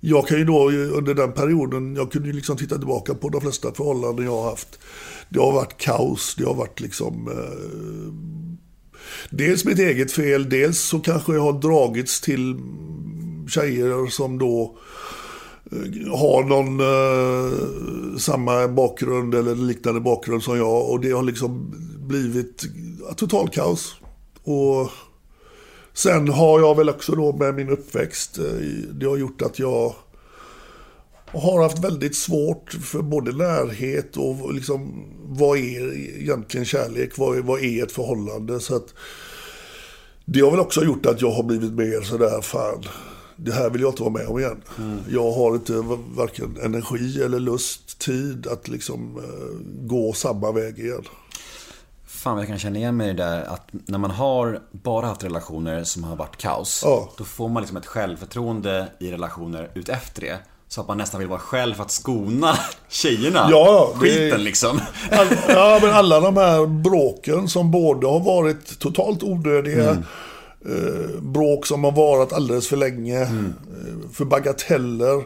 jag kan ju då under den perioden, jag kunde ju liksom titta tillbaka på de flesta förhållanden jag har haft. Det har varit kaos, det har varit liksom eh, Dels mitt eget fel, dels så kanske jag har dragits till tjejer som då har någon eh, samma bakgrund eller liknande bakgrund som jag och det har liksom blivit total kaos. Och Sen har jag väl också då med min uppväxt, eh, det har gjort att jag har haft väldigt svårt för både närhet och liksom, vad är egentligen kärlek? Vad är, vad är ett förhållande? Så att, det har väl också gjort att jag har blivit mer sådär, fan, det här vill jag inte vara med om igen. Mm. Jag har inte varken energi eller lust, tid att liksom uh, gå samma väg igen. Fan jag kan känna igen mig i det där att när man har bara haft relationer som har varit kaos. Ja. Då får man liksom ett självförtroende i relationer utefter det. Så att man nästan vill vara själv för att skona tjejerna. Ja, Skiten det, liksom. All, ja, men alla de här bråken som både har varit totalt onödiga. Mm. Eh, bråk som har varit alldeles för länge. Mm. Eh, för bagateller.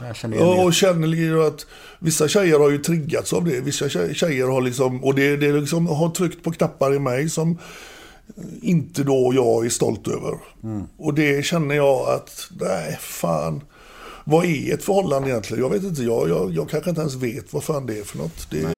Jag känner och känner att vissa tjejer har ju triggats av det. Vissa tjejer har liksom, och det, det liksom har tryckt på knappar i mig som inte då jag är stolt över. Mm. Och det känner jag att, nej fan. Vad är ett förhållande egentligen? Jag vet inte, jag, jag, jag kanske inte ens vet vad fan det är för något. Det...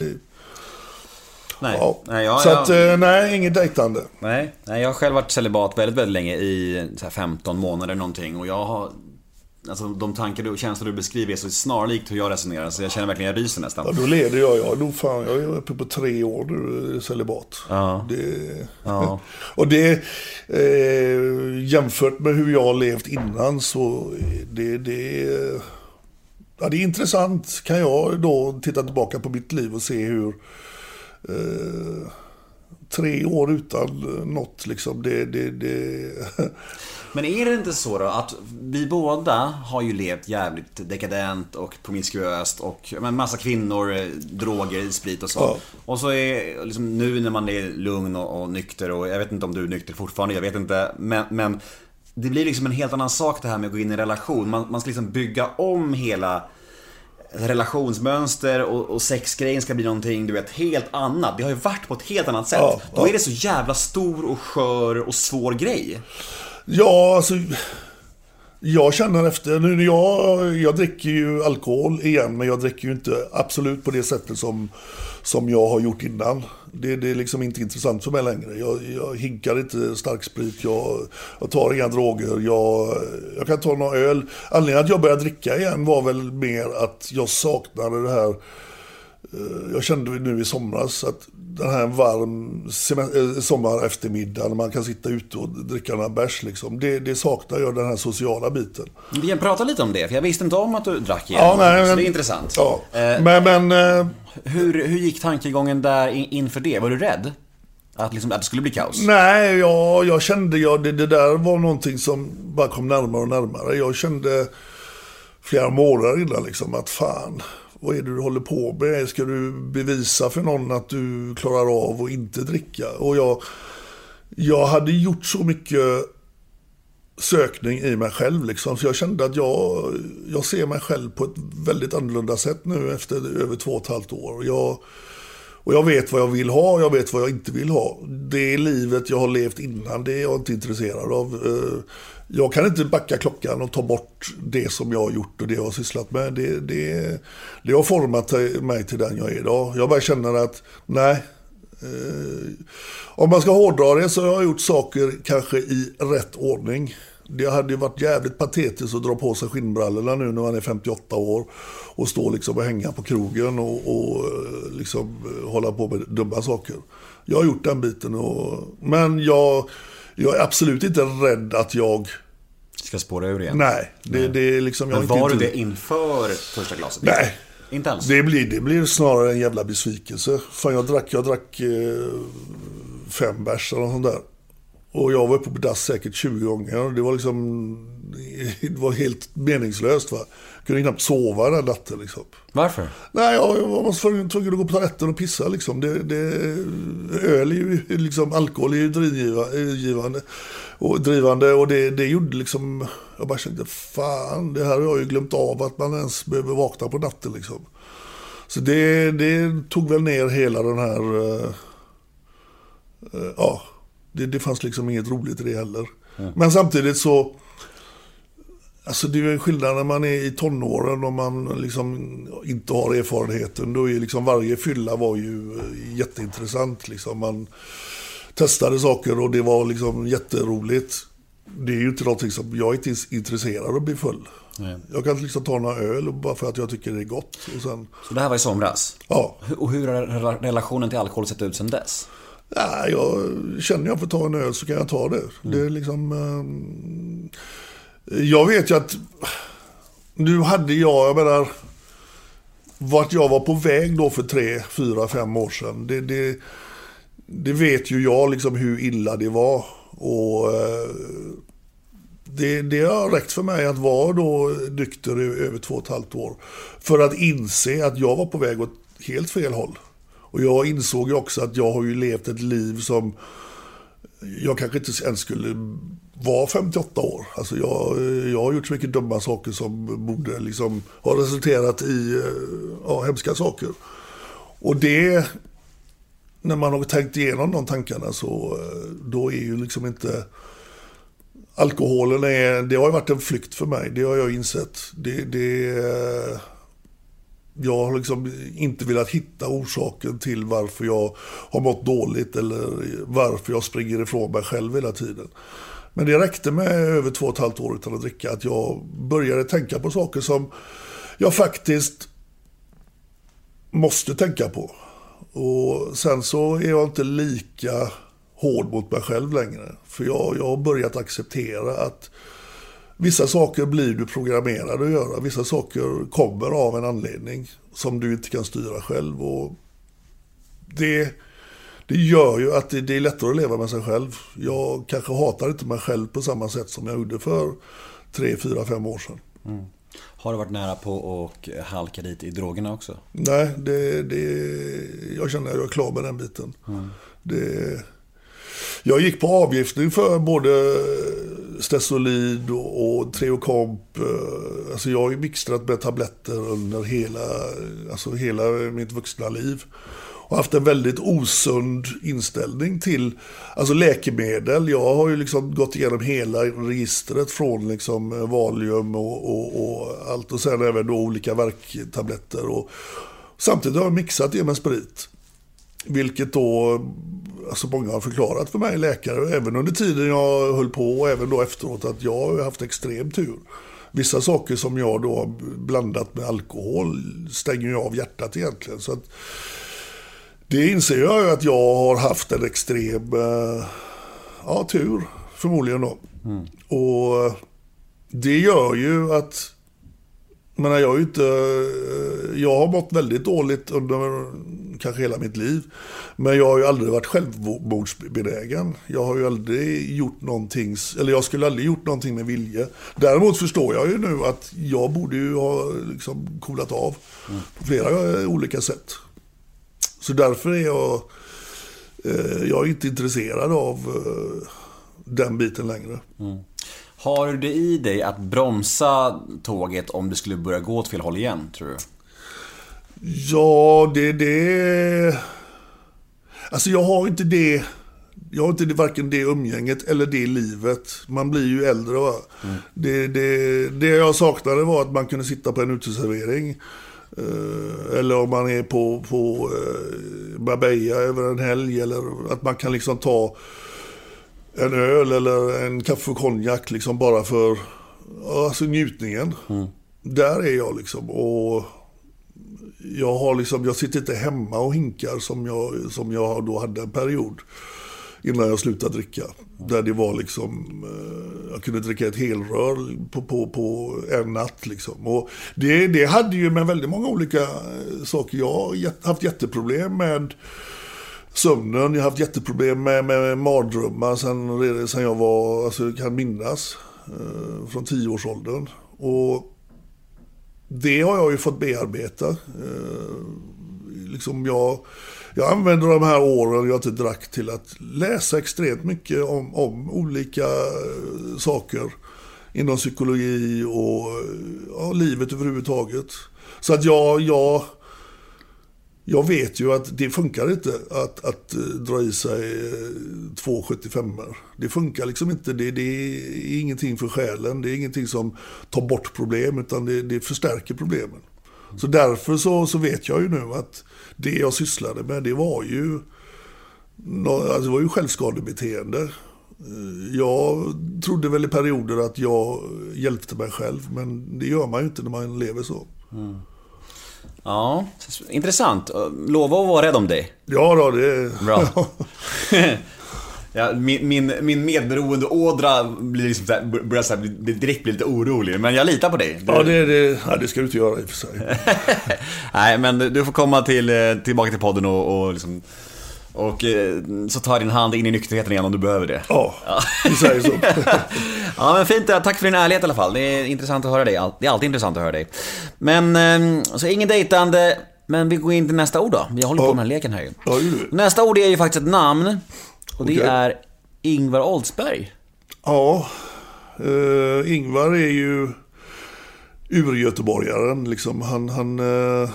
Nej. Ja. nej jag, så att, jag, eh, nej, inget dejtande. Nej, nej, jag har själv varit celibat väldigt, väldigt länge i 15 månader någonting och jag har Alltså de tankar och känslor du beskriver är så snarlikt hur jag resonerar så jag känner verkligen jag ryser nästan. Ja, då leder jag. Jag, då fan, jag är uppe på tre år nu celibat. Ja. Det, ja. och det eh, jämfört med hur jag har levt innan så det, det, ja, det är intressant kan jag då titta tillbaka på mitt liv och se hur eh, tre år utan något liksom. Det, det, det... Men är det inte så då att vi båda har ju levt jävligt dekadent och promiskuöst och men massa kvinnor, eh, droger, sprit och så. Ja. Och så är liksom nu när man är lugn och, och, nykter och jag vet inte om du är nykter fortfarande, jag vet inte. Men, men det blir liksom en helt annan sak det här med att gå in i en relation. Man, man ska liksom bygga om hela relationsmönster och, och sexgrejen ska bli någonting du vet helt annat. Det har ju varit på ett helt annat sätt. Ja, Då ja. är det så jävla stor och skör och svår grej. Ja, alltså. Jag känner efter, nu jag, jag dricker ju alkohol igen men jag dricker ju inte absolut på det sättet som, som jag har gjort innan. Det, det är liksom inte intressant för mig längre. Jag, jag hinkar inte starksprit, jag, jag tar inga droger, jag, jag kan ta någon öl. Anledningen att jag började dricka igen var väl mer att jag saknade det här. Eh, jag kände nu i somras att den här varm eh, sommareftermiddag när man kan sitta ute och dricka några bärs. Liksom. Det, det saknar jag, den här sociala biten. Vi kan prata lite om det, för jag visste inte om att du drack igen. Ja, nej, så men- det är intressant. Ja. Eh, Men, men eh, hur, hur gick tankegången där in, inför det? Var du rädd? Att, liksom, att det skulle bli kaos? nej, jag, jag kände, jag, det, det där var någonting som bara kom närmare och närmare. Jag kände flera månader innan liksom att fan, vad är det du håller på med? Ska du bevisa för någon att du klarar av att inte dricka? Och jag, jag hade gjort så mycket sökning i mig själv. Liksom. Så jag kände att jag, jag ser mig själv på ett väldigt annorlunda sätt nu efter över två och ett halvt år. Jag, och jag vet vad jag vill ha och jag vet vad jag inte vill ha. Det livet jag har levt innan, det är jag inte intresserad av. Eh, jag kan inte backa klockan och ta bort det som jag har gjort och det jag har sysslat med. Det, det, det har format mig till den jag är idag. Jag bara känner att, nej. Eh, om man ska hårdra det så har jag gjort saker kanske i rätt ordning. Det hade ju varit jävligt patetiskt att dra på sig skinnbrallorna nu när man är 58 år och stå liksom och hänga på krogen och, och eh, liksom eh, hålla på med dumma saker. Jag har gjort den biten, och, men jag, jag är absolut inte rädd att jag... Ska spåra ur igen? Nej, det, det är liksom... Jag Men var du inte, det inför första glaset? Nej. Inte alls? Det blir, det blir snarare en jävla besvikelse. Fan, jag drack, jag drack eh, fem bärs eller något sånt där. Och jag var uppe på dass säkert 20 gånger. Det var liksom... Det var helt meningslöst. Va? Jag kunde knappt sova den natten liksom. Varför? Nej, jag jag var tvungen att gå på toaletten och pissa liksom. Det, det, öl är ju liksom, alkohol är ju drivgiva- drivgivande. Och drivande och det, det gjorde liksom, jag bara kände fan, det här har jag ju glömt av att man ens behöver vakna på natten liksom. Så det, det tog väl ner hela den här, eh, eh, ja, det, det fanns liksom inget roligt i det heller. Men samtidigt så, Alltså det är ju en skillnad när man är i tonåren och man liksom inte har erfarenheten. Då är liksom varje fylla var ju eh, jätteintressant. Liksom. Man testade saker och det var liksom jätteroligt. Det är ju inte någonting som jag är inte ens intresserad av att bli full. Nej. Jag kan liksom ta några öl bara för att jag tycker det är gott. Och sen, Så det här var i somras? ja, Och hur har rela- relationen till alkohol sett ut sedan dess? Ja, jag känner jag får ta en öl så kan jag ta det. Det är liksom... ehm, jag vet ju att nu hade jag, jag menar, vart jag var på väg då för tre, fyra, fem år sedan. Det, det, det vet ju jag liksom hur illa det var. Och eh, det, det har räckt för mig att vara då nykter i över två och ett halvt år. För att inse att jag var på väg åt helt fel håll. Och jag insåg ju också att jag har ju levt ett liv som jag kanske inte ens skulle vara 58 år. Alltså jag, jag har gjort så mycket dumma saker som borde liksom ha resulterat i eh, ja, hemska saker. Och det, när man har tänkt igenom de tankarna så eh, då är ju liksom inte Alkoholen är, det har ju varit en flykt för mig, det har jag insett. Det, det, eh, jag har liksom inte velat hitta orsaken till varför jag har mått dåligt eller varför jag springer ifrån mig själv hela tiden. Men det räckte med över två och ett halvt år utan att dricka att jag började tänka på saker som jag faktiskt måste tänka på. Och sen så är jag inte lika hård mot mig själv längre. För jag, jag har börjat acceptera att vissa saker blir du programmerad att göra. Vissa saker kommer av en anledning som du inte kan styra själv. Och det, det gör ju att det, det är lättare att leva med sig själv. Jag kanske hatar inte mig själv på samma sätt som jag gjorde för tre, fyra, fem år sedan. Har du varit nära på att halka dit i drogerna också? Nej, det, det, jag känner att jag är klar med den biten. Det, jag gick på avgiftning för både Stesolid och, och Treocomp. Eh, alltså jag har ju mixtrat med tabletter under hela, alltså hela mitt vuxna liv. Och haft en väldigt osund inställning till alltså läkemedel. Jag har ju liksom gått igenom hela registret från liksom eh, Valium och, och, och allt. Och sen även då olika värktabletter. Och, samtidigt har jag mixat det med sprit. Vilket då, alltså många har förklarat för mig, läkare, även under tiden jag höll på och även då efteråt, att jag har haft extrem tur. Vissa saker som jag då har blandat med alkohol stänger ju av hjärtat egentligen. Så det inser jag ju att jag har haft en extrem eh, ja, tur, förmodligen då. Och det gör ju att menar, jag, är inte, jag har mått väldigt dåligt under kanske hela mitt liv. Men jag har ju aldrig varit självmordsbenägen. Jag har ju aldrig gjort någonting, eller jag skulle aldrig gjort någonting med vilje. Däremot förstår jag ju nu att jag borde ju ha liksom coolat av på flera eh, olika sätt. Så därför är jag, eh, jag är inte intresserad av eh, den biten längre. Mm. Har du det i dig att bromsa tåget om det skulle börja gå åt fel håll igen, tror du? Ja, det... det... Alltså jag har inte det... Jag har inte det, varken det umgänget eller det livet. Man blir ju äldre. Va? Det, det, det jag saknade var att man kunde sitta på en uteservering. Eh, eller om man är på, på eh, Marbella över en helg. Eller att man kan liksom ta en öl eller en kaffe och konjak liksom bara för alltså njutningen. Där är jag liksom. Och jag, har liksom, jag sitter inte hemma och hinkar som jag, som jag då hade en period innan jag slutade dricka. Där det var liksom, eh, jag kunde dricka ett helrör på, på, på en natt. Liksom. Och det, det hade ju med väldigt många olika eh, saker. Jag har haft jätteproblem med sömnen. Jag har haft jätteproblem med, med mardrömmar sen, sen jag var, alltså kan minnas, eh, från tioårsåldern. Och det har jag ju fått bearbeta. Eh, liksom jag, jag använder de här åren jag inte drack till att läsa extremt mycket om, om olika eh, saker inom psykologi och eh, ja, livet överhuvudtaget. Så att jag, jag, jag vet ju att det funkar inte att, att eh, dra i sig eh, två 75 Det funkar liksom inte. Det, det är ingenting för själen. Det är ingenting som tar bort problem utan det, det förstärker problemen. Så därför så, så vet jag ju nu att det jag sysslade med det var ju, alltså det var ju självskadebeteende. Eh, jag trodde väl i perioder att jag hjälpte mig själv men det gör man ju inte när man lever så. Mm. Ja, intressant. Lova att vara rädd om dig. Ja då, det... Bra. Ja, min, min, min medberoende ådra blir liksom så här, börjar så här, direkt bli lite orolig. Men jag litar på dig. Du- Ja, det, det, ja, det ska du inte göra i och för sig. Nej, men du- du får komma till, eh, tillbaka till podden och, och liksom... Och eh, så tar din hand in i nykterheten igen om du behöver det. Ja, vi säger så. ja, men fint. Tack för din ärlighet i alla fall. Det är intressant att höra dig. Det är alltid intressant att höra dig. Men, eh, så ingen dejtande. Men vi går in till nästa ord då. Vi håller på Ja. med den här leken här ju. Det vi. Nästa ord är ju faktiskt ett namn. Och det Okej. är Ingvar Oldsberg. Ja, eh, Ingvar är ju urgöteborgaren. Liksom. Han, han, eh,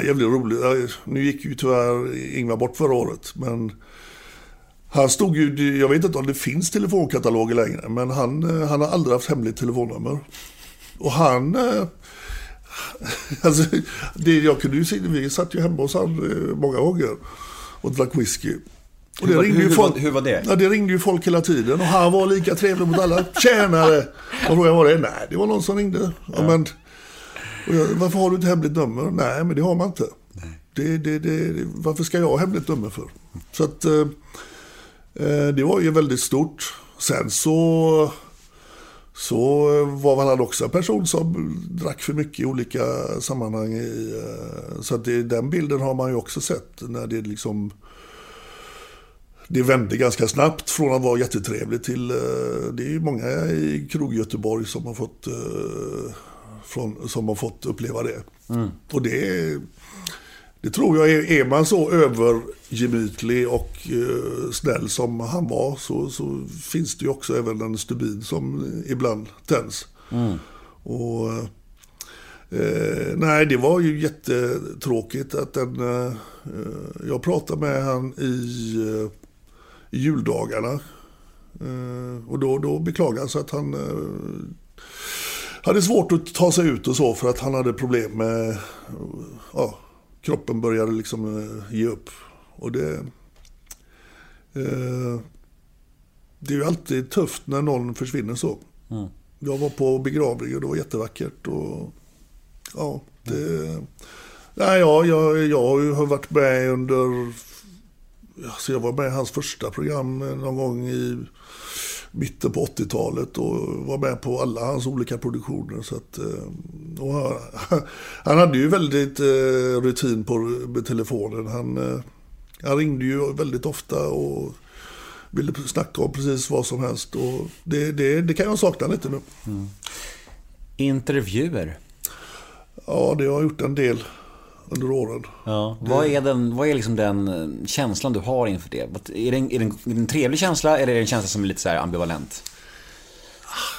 är jävligt rolig. Ja, Nu gick ju tyvärr Ingvar bort förra året. Men han stod ju, jag vet inte om det finns telefonkataloger längre. Men han, eh, han har aldrig haft hemligt telefonnummer. Och han... eh, Alltså, det, jag kunde ju se, vi satt ju hemma hos han eh, många gånger och drack whisky. Och Hur var- ringde ju hur folk, var- hur var det? Ja, det ringde ju folk hela tiden och han var lika trevlig mot alla. Tjänare! Och frågade var det Nej, det var någon som ringde. Ja. men, och jag, varför har du ett hemligt nummer? Nej, men det har man inte. Det, det, det, varför ska jag ha hemligt nummer för? Så att eh, eh, det var ju väldigt stort. Sen så så var han också en person som drack för mycket i olika sammanhang. I, eh, så att den bilden har man ju också sett när det liksom det vände ganska snabbt från att vara jättetrevligt till... eh, Det är ju många i krog Göteborg som har fått, från, som har fått uppleva det. Och det, det tror jag, är, är man så övergemytlig och eh, snäll som han var så, så finns det ju också även en stubin som ibland tänds. Och, eh, nej, det var ju jättetråkigt att den... Eh, eh, jag pratade med han i, eh, i juldagarna. Eh, och då, då beklagade han sig att han eh, hade svårt att ta sig ut och så för att han hade problem med... Ja, kroppen började liksom eh, ge upp. Och det... Eh, det är ju alltid tufft när någon försvinner så. Jag var på begravningen och det var jättevackert. Och, ja, det, Nej, ja, jag, jag har varit med under... Alltså jag var med i hans första program någon gång i mitten på 80-talet och var med på alla hans olika produktioner. Så att, eh, han, han, hade ju väldigt eh, rutin på med telefonen. Han, eh, han ringde ju väldigt ofta och ville snacka om precis vad som helst. Och det, det, det kan jag sakna lite nu. Mm. Intervjuer? Ja, det har jag gjort en del under åren. Ja. Vad är, den, vad är liksom den eh, känslan du har inför det? Är det, en, är det en, en trevlig känsla eller är det en känsla som är lite så ambivalent?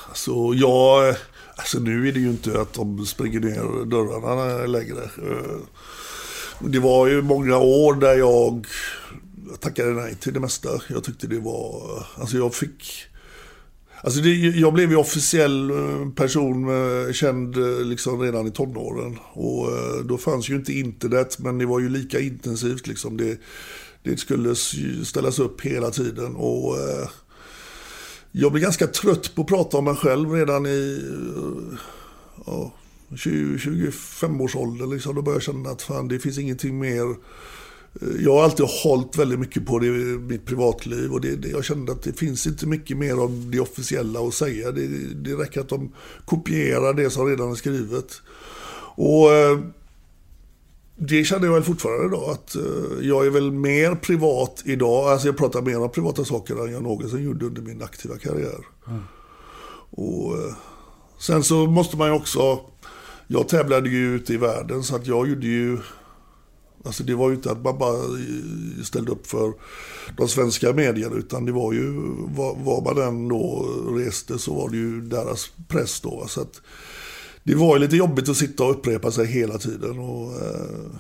Alltså, jag... Alltså nu är det ju inte att de springer ner dörrarna längre. Eh, det var ju många år där jag tackade nej till det mesta. Jag tyckte det var... Alltså jag fick Alltså det, jag blev ju officiell eh, person, eh, känd eh, liksom redan i tonåren. Och då fanns ju inte internet, men det var ju lika intensivt. Liksom. Det, det skulle ställas upp hela tiden. Och jag blev ganska trött på att prata om mig själv redan i ja, 20-25 års ålder. Liksom. Då började jag känna att fan, det finns ingenting mer jag har alltid hållit väldigt mycket på det, mitt privatliv och det, det, jag kände att det finns inte mycket mer av det officiella att säga. Det, det räcker att de kopierar det som redan är skrivet. Och eh, det känner jag väl fortfarande idag, att eh, jag är väl mer privat idag. Alltså jag pratar mer om privata saker än jag någonsin gjorde under min aktiva karriär. Mm. Och eh, sen så måste man ju också, jag tävlade ju ute i världen så att jag gjorde ju Alltså det var ju inte att man bara eh, ställde upp för de svenska medierna utan det var ju, var, var man än då reste så var det ju deras press då. Så att det var ju lite jobbigt att sitta och upprepa sig hela tiden. Och, eh,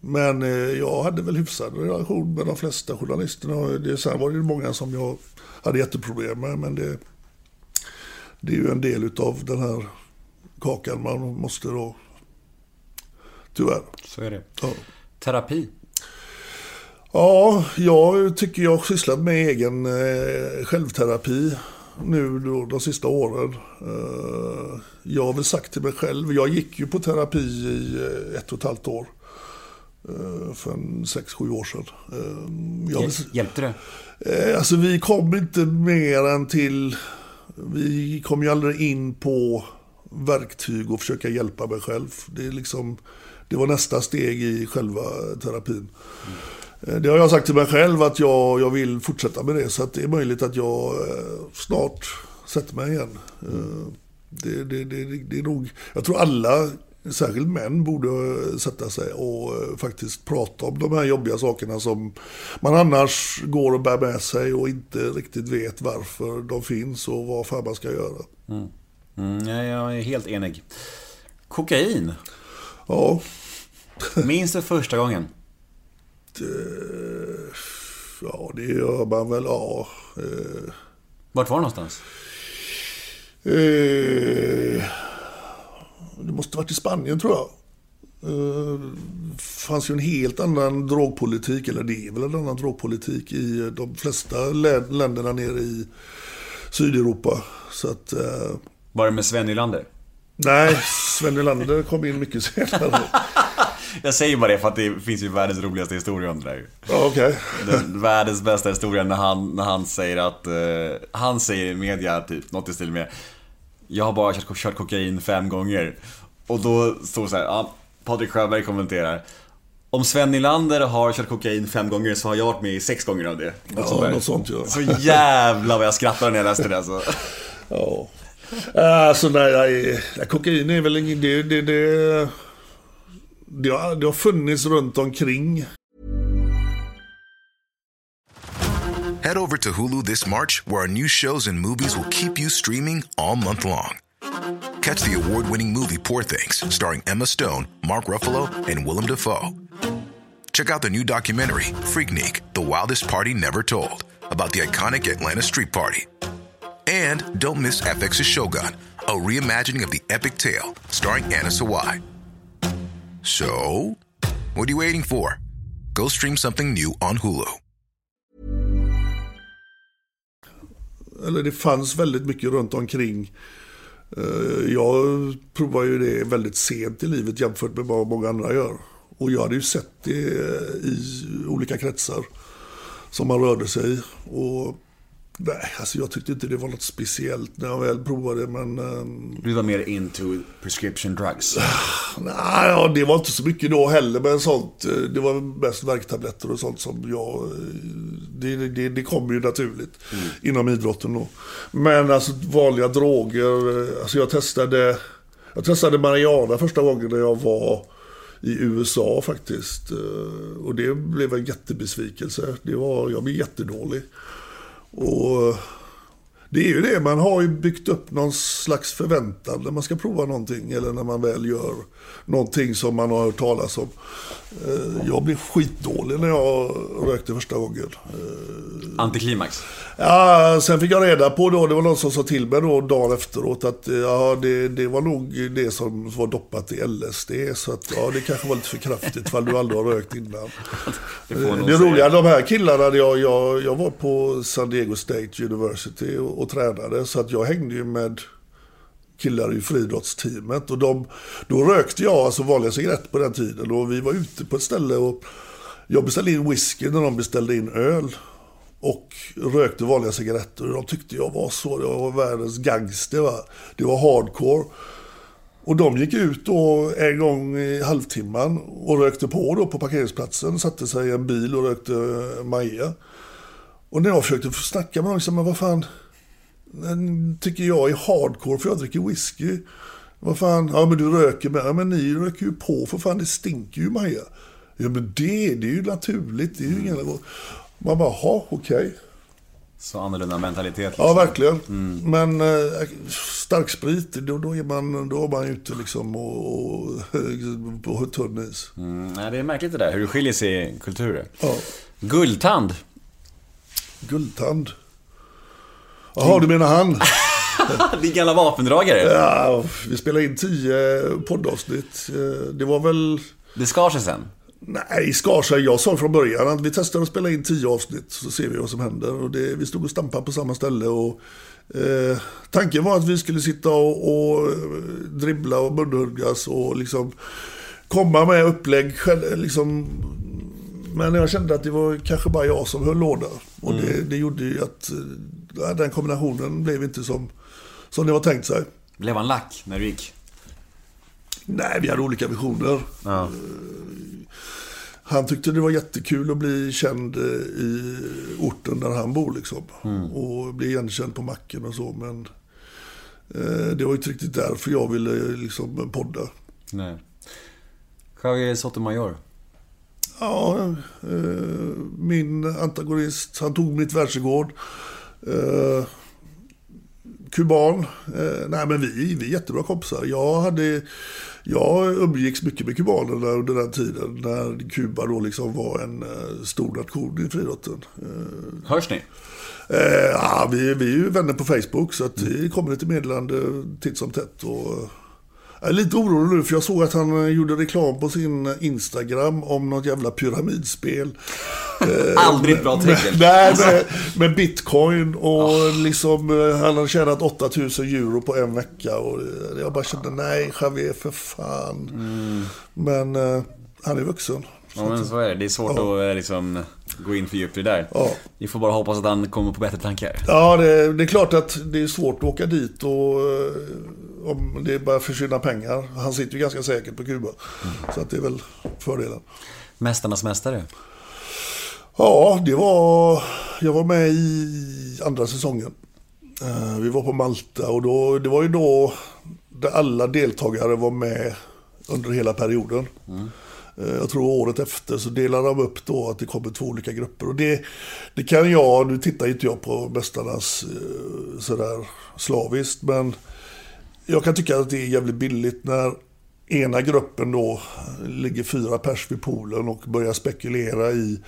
men eh, jag hade väl hyfsad relation med de flesta journalisterna. Det, sen var det många som jag hade jätteproblem med. Men det, det är ju en del av den här kakan man måste då Tyvärr. Så är det. Ja. Terapi? Ja, jag tycker jag har sysslat med egen eh, självterapi nu då, de sista åren. Eh, jag har väl sagt till mig själv, jag gick ju på terapi i eh, ett och ett halvt år. Eh, för en sex, sju år sedan. Eh, jag, Hjälpte det? Eh, alltså vi kom inte mer än till, vi kom ju aldrig in på verktyg och försöka hjälpa mig själv. Det är liksom det var nästa steg i själva terapin. Mm. Det har jag sagt till mig själv att jag, jag vill fortsätta med det. Så att det är möjligt att jag eh, snart sätter mig igen. Mm. Det, det, det, det är nog, jag tror alla, särskilt män, borde sätta sig och faktiskt prata om de här jobbiga sakerna som man annars går och bär med sig och inte riktigt vet varför de finns och vad fan man ska göra. Mm. Mm, jag är helt enig. Kokain. Ja. Minns du första gången? Det, ja, det gör man väl, ja. Vart var det någonstans? Eh, det måste varit i Spanien tror jag. Det eh, fanns ju en helt annan drogpolitik, eller det är väl en annan drogpolitik i de flesta länderna nere i Sydeuropa. Så att, eh, Var det med Sven Nylander? Nej, Sven Nylander kom in mycket senare. Jag säger bara det för att det finns ju världens roligaste historia om det där. Ja, okay. Den världens bästa historia när han, när han säger att, uh, han säger i media typ något i stil med Jag har bara kört, kört kokain fem gånger. Och då står det så här, ja, Patrik Sjöberg kommenterar om Sven Nylander har kört kokain fem gånger så har jag varit med i sex gånger av det. Ja, något sånt ja. Så jävla vad jag skrattade när jag läste det alltså. Ja. Ah, alltså nej, nej, kokain är väl. Det, det, det, det, har, det har funnits runt omkring. Head over to Hulu this March where our new shows and movies will keep you streaming all month long. Catch the award-winning movie Poor things starring Emma Stone, Mark Ruffalo and Willem Dafoe. Check out the new documentary Freaknik, The Wildest Party Never Told about the iconic Atlanta Street Party. And don't miss FX's Shogun, a reimagining of the epic tale starring Anna Sawai. So, what are you waiting for? Go stream something new on Hulu. Eller det fanns väldigt mycket runt omkring eh, Jag provar ju det väldigt sent i livet jämfört med vad många andra gör. Och jag hade ju sett det eh, i olika kretsar som man rörde sig i. Och nej, alltså jag tyckte inte det var något speciellt när jag väl provade men... ehm, Du var mer into prescription drugs. Nej, ja, det var inte så mycket då heller, men sånt. eh, Det var mest värktabletter och sånt som jag... eh, Det, det, det kommer ju naturligt inom idrotten då. Men alltså vanliga droger. eh, Alltså jag testade... Jag testade marijuana första gången när jag var i USA faktiskt. Och det blev en jättebesvikelse. Det var, jag blev jättedålig. Och eh, det är ju det, man har ju byggt upp någon slags förväntan när man ska prova någonting eller när man väl gör någonting som man har hört talas om. Eh, Jag blev skitdålig när jag rökte första gången. Antiklimax. Ja, sen fick jag reda på då, det var någon som sa till mig då dagen efteråt att eh, ja, det, det var nog det som var doppat i LSD. Så att ja, det kanske var lite för kraftigt för du aldrig har rökt innan. Det Det, roliga, de här killarna, jag, jag, jag var på San Diego State University och, och tränade. Så att jag hängde ju med killar i friidrottsteamet. Och de, då rökte jag alltså vanliga cigaretter på den tiden. Och vi var ute på ett ställe och jag beställde in whisky när de beställde in öl. Och rökte vanliga cigaretter. Och de tyckte jag var så, jag var världens gangster. Va? Det var hardcore. Och de gick ut då en gång i halvtimman och rökte på då på parkeringsplatsen. Satte sig i en bil och rökte Maja. Och när jag försökte snacka med dem, liksom, men vad fan. Den tycker jag är hardcore för jag dricker whisky. Vad fan, ja men du röker med. Ja men ni röker ju på för fan, det stinker ju Maja. Ja men det, det är ju naturligt. Det är ju ingen... Man bara, jaha, okej. Så annorlunda mentalitet. Liksom. Ja, verkligen. Men eh, starksprit, då, då, är man, då är man ute liksom och, och, på tunn is. Mm, nej, det är märkligt det där, hur det skiljer sig i kulturer. Ja. Guldtand. Guldtand. Jaha, du menar han? Din gamla vapendragare. Ja, vi spelade in tio poddavsnitt. Eh, Det var väl... Det skar sig sen. Nej, skar sig. Jag sa från början att vi testar att spela in tio avsnitt så ser vi vad som händer. Och det, vi stod och stampade på samma ställe. Och, eh, tanken var att vi skulle sitta och, och eh, dribbla och munhuggas och liksom komma med upplägg. Liksom, men jag kände att det var kanske bara jag som höll låda. Och det, det gjorde ju att eh, den kombinationen blev inte som, som det var tänkt sig. Blev han lack när du gick? Nej, vi hade olika visioner. Ja. Han tyckte det var jättekul att bli känd eh, i orten där han bor liksom. Och bli igenkänd på macken och så. Men eh, det var inte riktigt därför jag ville eh, liksom podda. Nej. Javier Sotomayor. Ja, eh, min antagonist, han tog mitt världsrekord. Eh, kuban. Eh, nej men vi, vi är jättebra kompisar. Jag, hade, jag umgicks mycket med kubanerna under den tiden. När Kuba då liksom var en eh, stor nation i friidrotten. Eh, Hörs ni? Eh, ja, vi, vi är ju vänner på Facebook så att det kommer lite meddelande titt som tätt. Och, jag är lite orolig nu för jag såg att han eh, gjorde reklam på sin Instagram om något jävla pyramidspel. Aldrig ett bra tecken. Nej, med, med bitcoin och liksom eh, han har tjänat 8000 euro på en vecka. Och eh, jag bara kände nej Javier för fan. Men eh, han är vuxen. Ja, men så är det. Det är svårt Ja. att eh, liksom gå in för djupt i det där. Ja. Vi får bara hoppas att han kommer på bättre tankar. Ja, det, det är klart att det är svårt att åka dit och eh, om det bara försvinner pengar. Han sitter ju ganska säkert på Kuba. Så att det är väl fördelen. Mästarnas mästare. Ja, det var... Jag var med i andra säsongen. Eh, Vi var på Malta och då, det var ju då där alla deltagare var med under hela perioden. Eh, Jag tror året efter så delade de upp då att det kommer två olika grupper. Och det, det kan jag, nu tittar inte jag på Mästarnas eh, sådär slaviskt, men jag kan tycka att det är jävligt billigt när ena gruppen då ligger fyra pers vid poolen och börjar spekulera i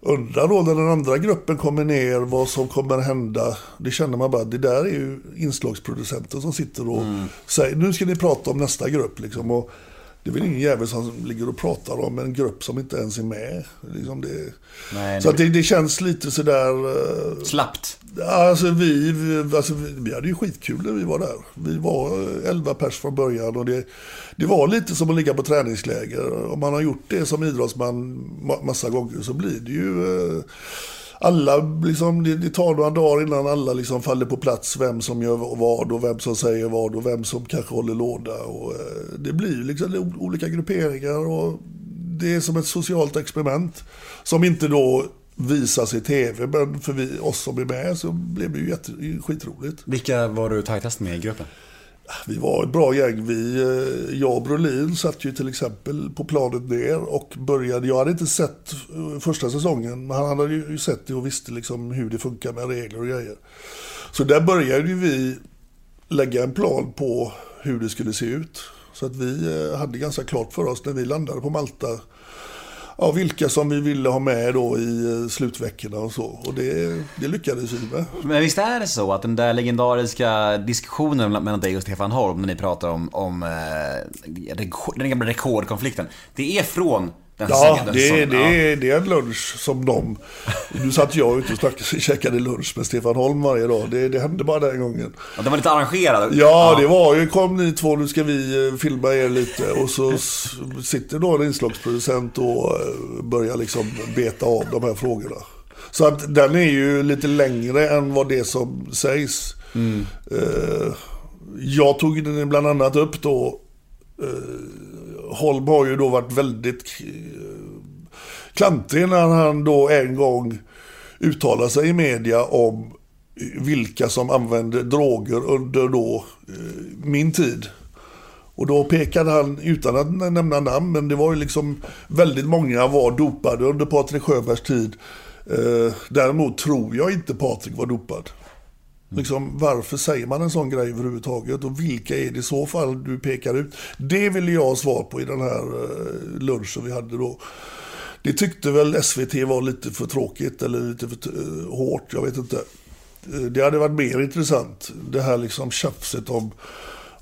Undrar då när den andra gruppen kommer ner vad som kommer hända. Det känner man bara, det där är ju inslagsproducenten som sitter och säger nu ska ni prata om nästa grupp. Liksom. Och det är väl ingen jävel som ligger och pratar om en grupp som inte ens är med. Liksom det, Nej, så att det, det känns lite sådär... eh, Slappt. Alltså vi, vi, alltså vi, vi hade ju skitkul när vi var där. Vi var eh, 11 pers från början och det, det var lite som att ligga på träningsläger. Om man har gjort det som idrottsman ma- massa gånger så blir det ju... eh, alla, liksom, det, det tar några dagar innan alla liksom faller på plats. Vem som gör vad och vem som säger vad och vem som kanske håller låda. Och, eh, det blir liksom olika grupperingar och det är som ett socialt experiment. Som inte då visas i tv, men för vi, oss som är med så blev det ju jätte, skitroligt. Vilka var du tajtast med i gruppen? Vi var ett bra gäng. Vi, eh, jag och Brolin satt ju till exempel på planet ner och började. Jag hade inte sett eh, första säsongen, men han hade ju sett det och visste liksom hur det funkar med regler och grejer. Så där började ju vi lägga en plan på hur det skulle se ut. Så att vi eh, hade ganska klart för oss när vi landade på Malta ja, vilka som vi ville ha med då i eh, slutveckorna och så. Och det, det lyckades vi med. Men visst är det så att den där legendariska diskussionen mellan dig och Stefan Holm när ni pratar om, om eh, den gamla rekordkonflikten. Det är från den Ja, det, säsongen, det, ja. är, det är en lunch som de... Nu satt jag ute och snackade, käkade lunch med Stefan Holm varje dag. Det, det hände bara den gången. Ja, Den var lite arrangerad. Ja, det var ju kom ni två, nu ska vi eh, filma er lite. Och så sitter då en inslagsproducent och eh, börjar liksom beta av de här frågorna. Så att den är ju lite längre än vad det som sägs. Eh, Jag tog den bland annat upp då Holm har ju då varit väldigt klantig när han då en gång uttalade sig i media om vilka som använde droger under då eh, min tid. Och då pekade han, utan att nämna namn, men det var ju liksom väldigt många var dopade under Patrik Sjöbergs tid. Eh, däremot tror jag inte Patrik var dopad. Liksom, varför säger man en sån grej överhuvudtaget? Och vilka är det i så fall du pekar ut? Det ville jag ha svar på i den här eh, lunchen vi hade då. Det tyckte väl SVT var lite för tråkigt eller lite för eh, hårt, jag vet inte. Eh, Det hade varit mer intressant. Det här liksom tjafset om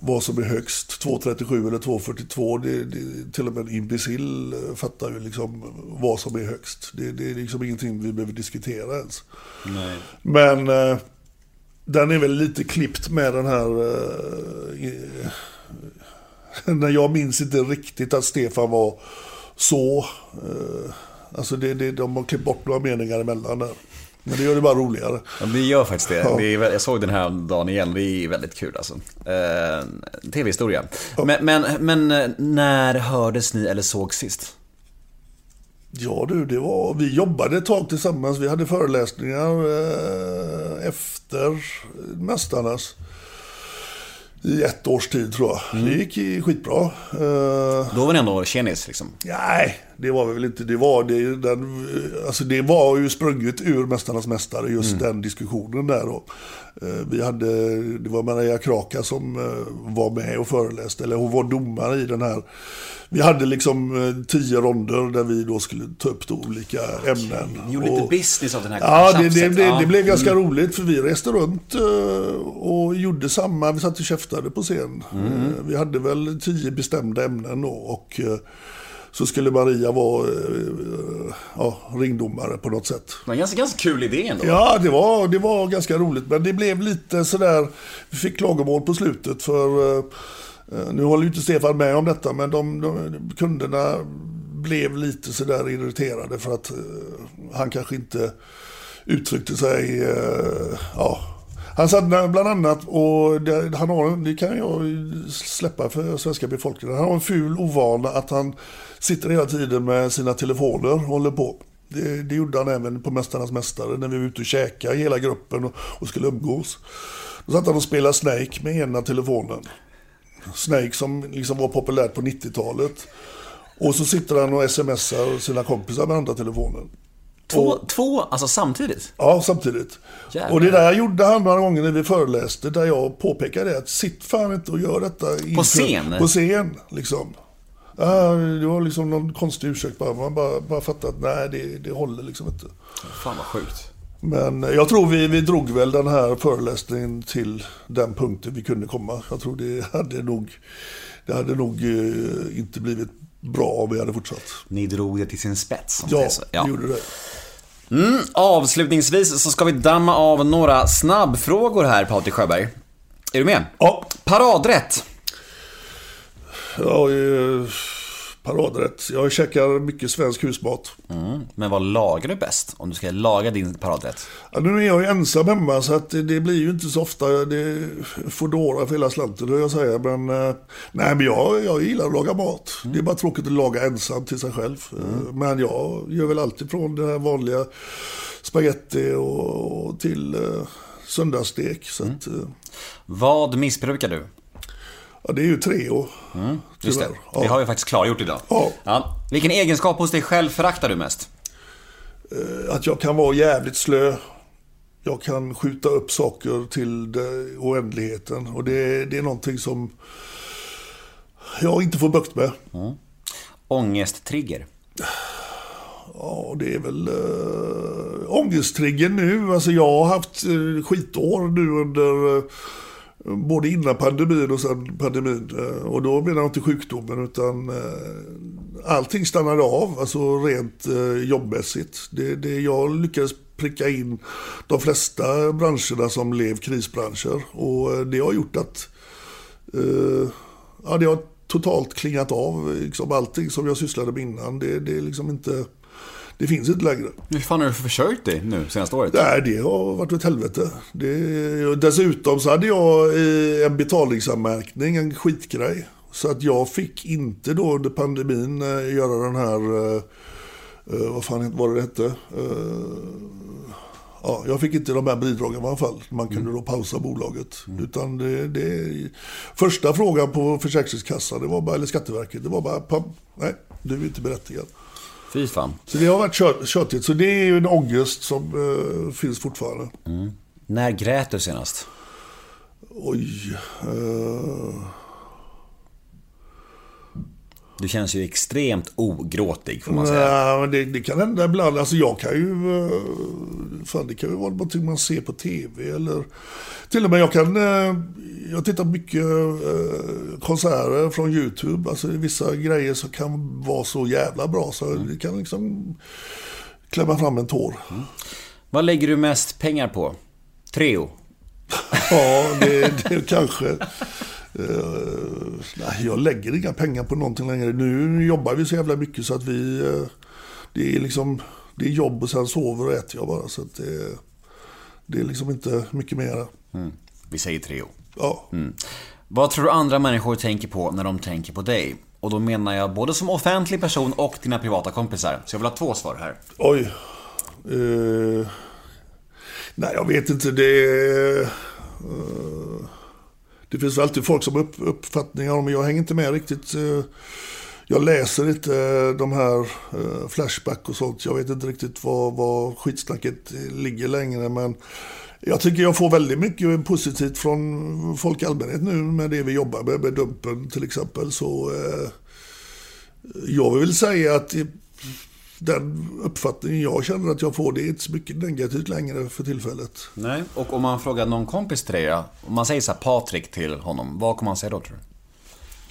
vad som är högst, 2,37 eller 2,42. Det, det, till och med en imbecill fattar ju liksom vad som är högst. Det, det är liksom ingenting vi behöver diskutera ens. Nej. Men den är väl lite klippt med den här... Eh, jag minns inte riktigt att Stefan var så. Eh, alltså det, det, de har klippt bort några meningar emellan där. Men det gör det bara roligare. Ja, det gör faktiskt det. Ja. det är, jag såg den här dagen igen, det är väldigt kul alltså. Eh, Tv-historia. Men, men, men eh, när hördes ni eller såg sist? Ja du, det var, vi jobbade ett tag tillsammans. Vi hade föreläsningar eh, efter Mästarnas. I ett års tid tror jag. Det gick skitbra. Eh, Då var ni ändå tjenis liksom. Nej, det var vi väl inte. Det var, det, den, alltså det var ju sprunget ur Mästarnas Mästare, just den diskussionen där. Då. Eh, Vi hade, det var Maria Kraka som eh, var med och föreläste, eller hon var domare i den här. Vi hade liksom eh, tio ronder där vi då skulle ta upp olika ämnen. Ni gjorde lite Och- business av den här Ja, det, det, det, det blev ganska Mm. roligt för vi reste runt eh, och gjorde samma. Vi satt och käftade på scen. Mm. Eh, Vi hade väl tio bestämda ämnen då och eh, så skulle Maria vara eh, ja, ringdomare på något sätt. Det var en ganska, ganska kul idé ändå. Ja, det var, det var ganska roligt. Men det blev lite sådär, vi fick klagomål på slutet för eh, eh, nu håller ju inte Stefan med om detta, men de, de, kunderna blev lite sådär irriterade för att han kanske inte uttryckte sig, ja. Han satt bland annat, och det, han har, det kan jag släppa för svenska befolkningen, han har en ful ovana att han sitter hela tiden med sina telefoner och håller på. Det, det gjorde han även på Mästarnas Mästare när vi var ute och käkade hela gruppen och, och skulle umgås. Då satt han och spelade Snake med ena telefonen. Snake som liksom var populärt på 90-talet. Och så sitter han och smsar sina kompisar med andra telefonen. Två, två, alltså samtidigt? Ja, samtidigt. Jävlar. Och det där gjorde han några gånger när vi föreläste, där jag påpekade att sitt fan inte och gör detta. inför- scen? På scen, liksom. Ja, det var liksom någon konstig ursäkt bara. Man bara, bara fattade att nej, det, det håller liksom inte. Fan vad sjukt. Men jag tror vi, vi drog väl den här föreläsningen till den punkten vi kunde komma. Jag tror det hade nog, det hade nog eh, inte blivit bra om vi hade fortsatt. Ni drog det till sin spets. om Ja, det så. vi gjorde det. Mm, avslutningsvis så ska vi damma av några snabbfrågor här Patrik Sjöberg. Är du med? Ja, Paradrätt. ja eh, paradrätt. Jag käkar mycket svensk husmat. Mm, men vad lagar du bäst? Om du ska laga din paradrätt. Ja, nu är jag ju ensam hemma så att det blir ju inte så ofta det Foodora för hela slanten, jag säga. Men, eh, nej, men jag, jag gillar att laga mat. Det är bara tråkigt att laga ensam till sig själv. Eh, Men jag gör väl alltid från det här vanliga spaghetti och, och till eh, söndagsstek. Så att, eh, Vad missbrukar du? Ja, det är ju Treo. Just det, tyvärr. det Ja. har vi faktiskt klargjort idag. Ja. Vilken egenskap hos dig själv föraktar du mest? Att jag kan vara jävligt slö. Jag kan skjuta upp saker till det, oändligheten. Och det, det är någonting som jag inte får bukt med. Ångesttrigger. Ja, det är väl äh, ångesttriggern nu. Alltså jag har haft äh, skitår nu under äh, både innan pandemin och sen pandemin. Eh, och då menar jag inte sjukdomen utan eh, allting stannade av, alltså rent eh, jobbmässigt. Det, det, jag lyckades pricka in de flesta branscherna som blev krisbranscher. Och det har gjort att ja, det har totalt klingat av. Liksom allting som jag sysslade med innan, det, det är liksom inte... Det finns inte längre. Hur fan har du försörjt dig nu senaste året? Nej, det har varit ett helvete. Det, dessutom så hade jag eh, en betalningsanmärkning, en skitgrej. Så att jag fick inte då under pandemin eh, göra den här, eh, vad fan var det det hette? Ja, jag fick inte de här bidragen i alla fall. Man kunde då pausa bolaget. Utan det, det, första frågan på Försäkringskassan, det var bara, eller Skatteverket, det var bara, pam, nej, du är inte berättigad. Fy fan. Så det har varit kört, tjötigt. Så det är ju en ångest som eh, finns fortfarande. När grät du senast? Oj. Eh, Du känns ju extremt ogråtig får man säga. nej, men det, det kan hända ibland. Alltså jag kan ju... eh, fan, det kan ju vara någonting man ser på tv eller... Till och med jag kan... eh, jag tittar mycket eh, konserter från YouTube. Alltså vissa grejer som kan vara så jävla bra så det kan liksom klämma fram en tår. Vad lägger du mest pengar på? Treo? Ja, det, det kanske... eh, nej, jag lägger inga pengar på någonting längre. Nu jobbar vi så jävla mycket så att vi... eh, det är liksom... Det är jobb och sen sover och äter jag bara. Så att det, det är liksom inte mycket mer. Mm. Vi säger Treo. Ja. Vad tror du andra människor tänker på när de tänker på dig? Och då menar jag både som offentlig person och dina privata kompisar. Så jag vill ha två svar här. Oj. Eh, nej, jag vet inte. Det... eh, det finns alltid folk som har upp, uppfattningar om, jag hänger inte med riktigt. Eh, jag läser inte eh, de här eh, Flashback och sånt. Jag vet inte riktigt var, var skitsnacket ligger längre. Men jag tycker jag får väldigt mycket positivt från folk i allmänhet nu med det vi jobbar med, med Dumpen till exempel. Så jag vill säga att den uppfattningen jag känner att jag får, det är inte så mycket negativt längre för tillfället. Nej. Och om man frågar någon kompis till dig? Om man säger så här Patrik till honom, vad kommer han säga då tror du?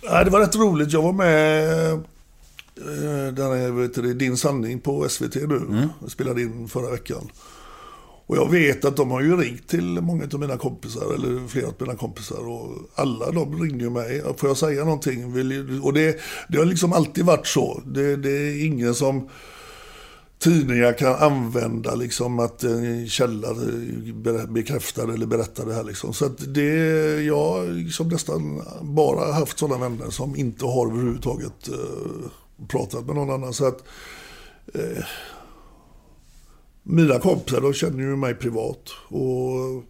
Nej, det var rätt roligt. Jag var med eh, den här, vet du, Din sanning på SVT nu. Jag spelade in förra veckan. Och jag vet att de har ju ringt till många av mina kompisar, eller flera av mina kompisar. Och alla de ringde ju mig. Får jag säga någonting? Vill Och det, det har liksom alltid varit så. Det, det är ingen som tidningar kan använda liksom att eh, en källa bekräftar eller berättar det här liksom. Så att det, jag har liksom nästan bara haft sådana vänner som inte har överhuvudtaget eh, pratat med någon annan. Så att eh, mina kompisar de känner ju mig privat. Och eh,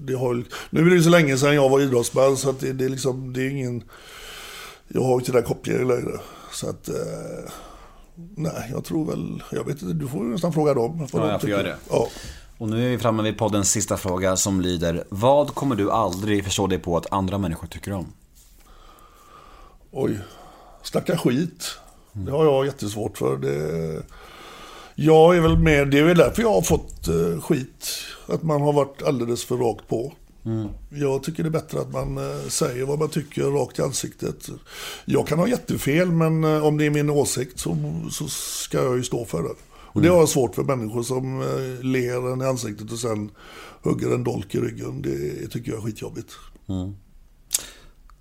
det har, nu är det ju så länge sedan jag var idrottsman så att det, det, är liksom, det är ingen... Jag har ju inte den kopplingen längre. Så att... Eh, nej, jag tror väl... Jag vet inte, du får ju nästan fråga dem. Ja, de jag får göra det. Ja. Och nu är vi framme vid poddens sista fråga som lyder Vad kommer du aldrig förstå dig på att andra människor tycker om? Oj. Snacka skit. Det har jag jättesvårt för. Det... Jag är väl med, det är väl därför jag har fått eh, skit. Att man har varit alldeles för rakt på. Jag tycker det är bättre att man eh, säger vad man tycker rakt i ansiktet. Jag kan ha jättefel men eh, om det är min åsikt så, så ska jag ju stå för det. Och det har jag svårt för människor som ler en i ansiktet och sen hugger en dolk i ryggen. Det tycker jag är skitjobbigt.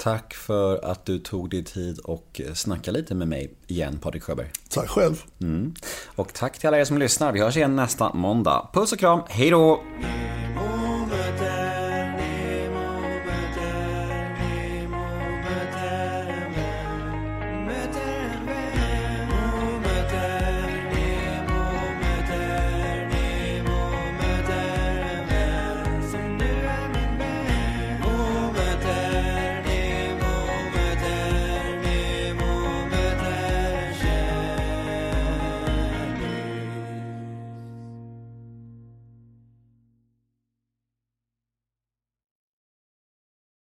Tack för att du tog dig tid och snacka lite med mig igen, Patrik Sjöberg. Tack själv. Mm. Och tack till alla er som lyssnar. Vi hörs igen nästa måndag. Puss och kram, hej då!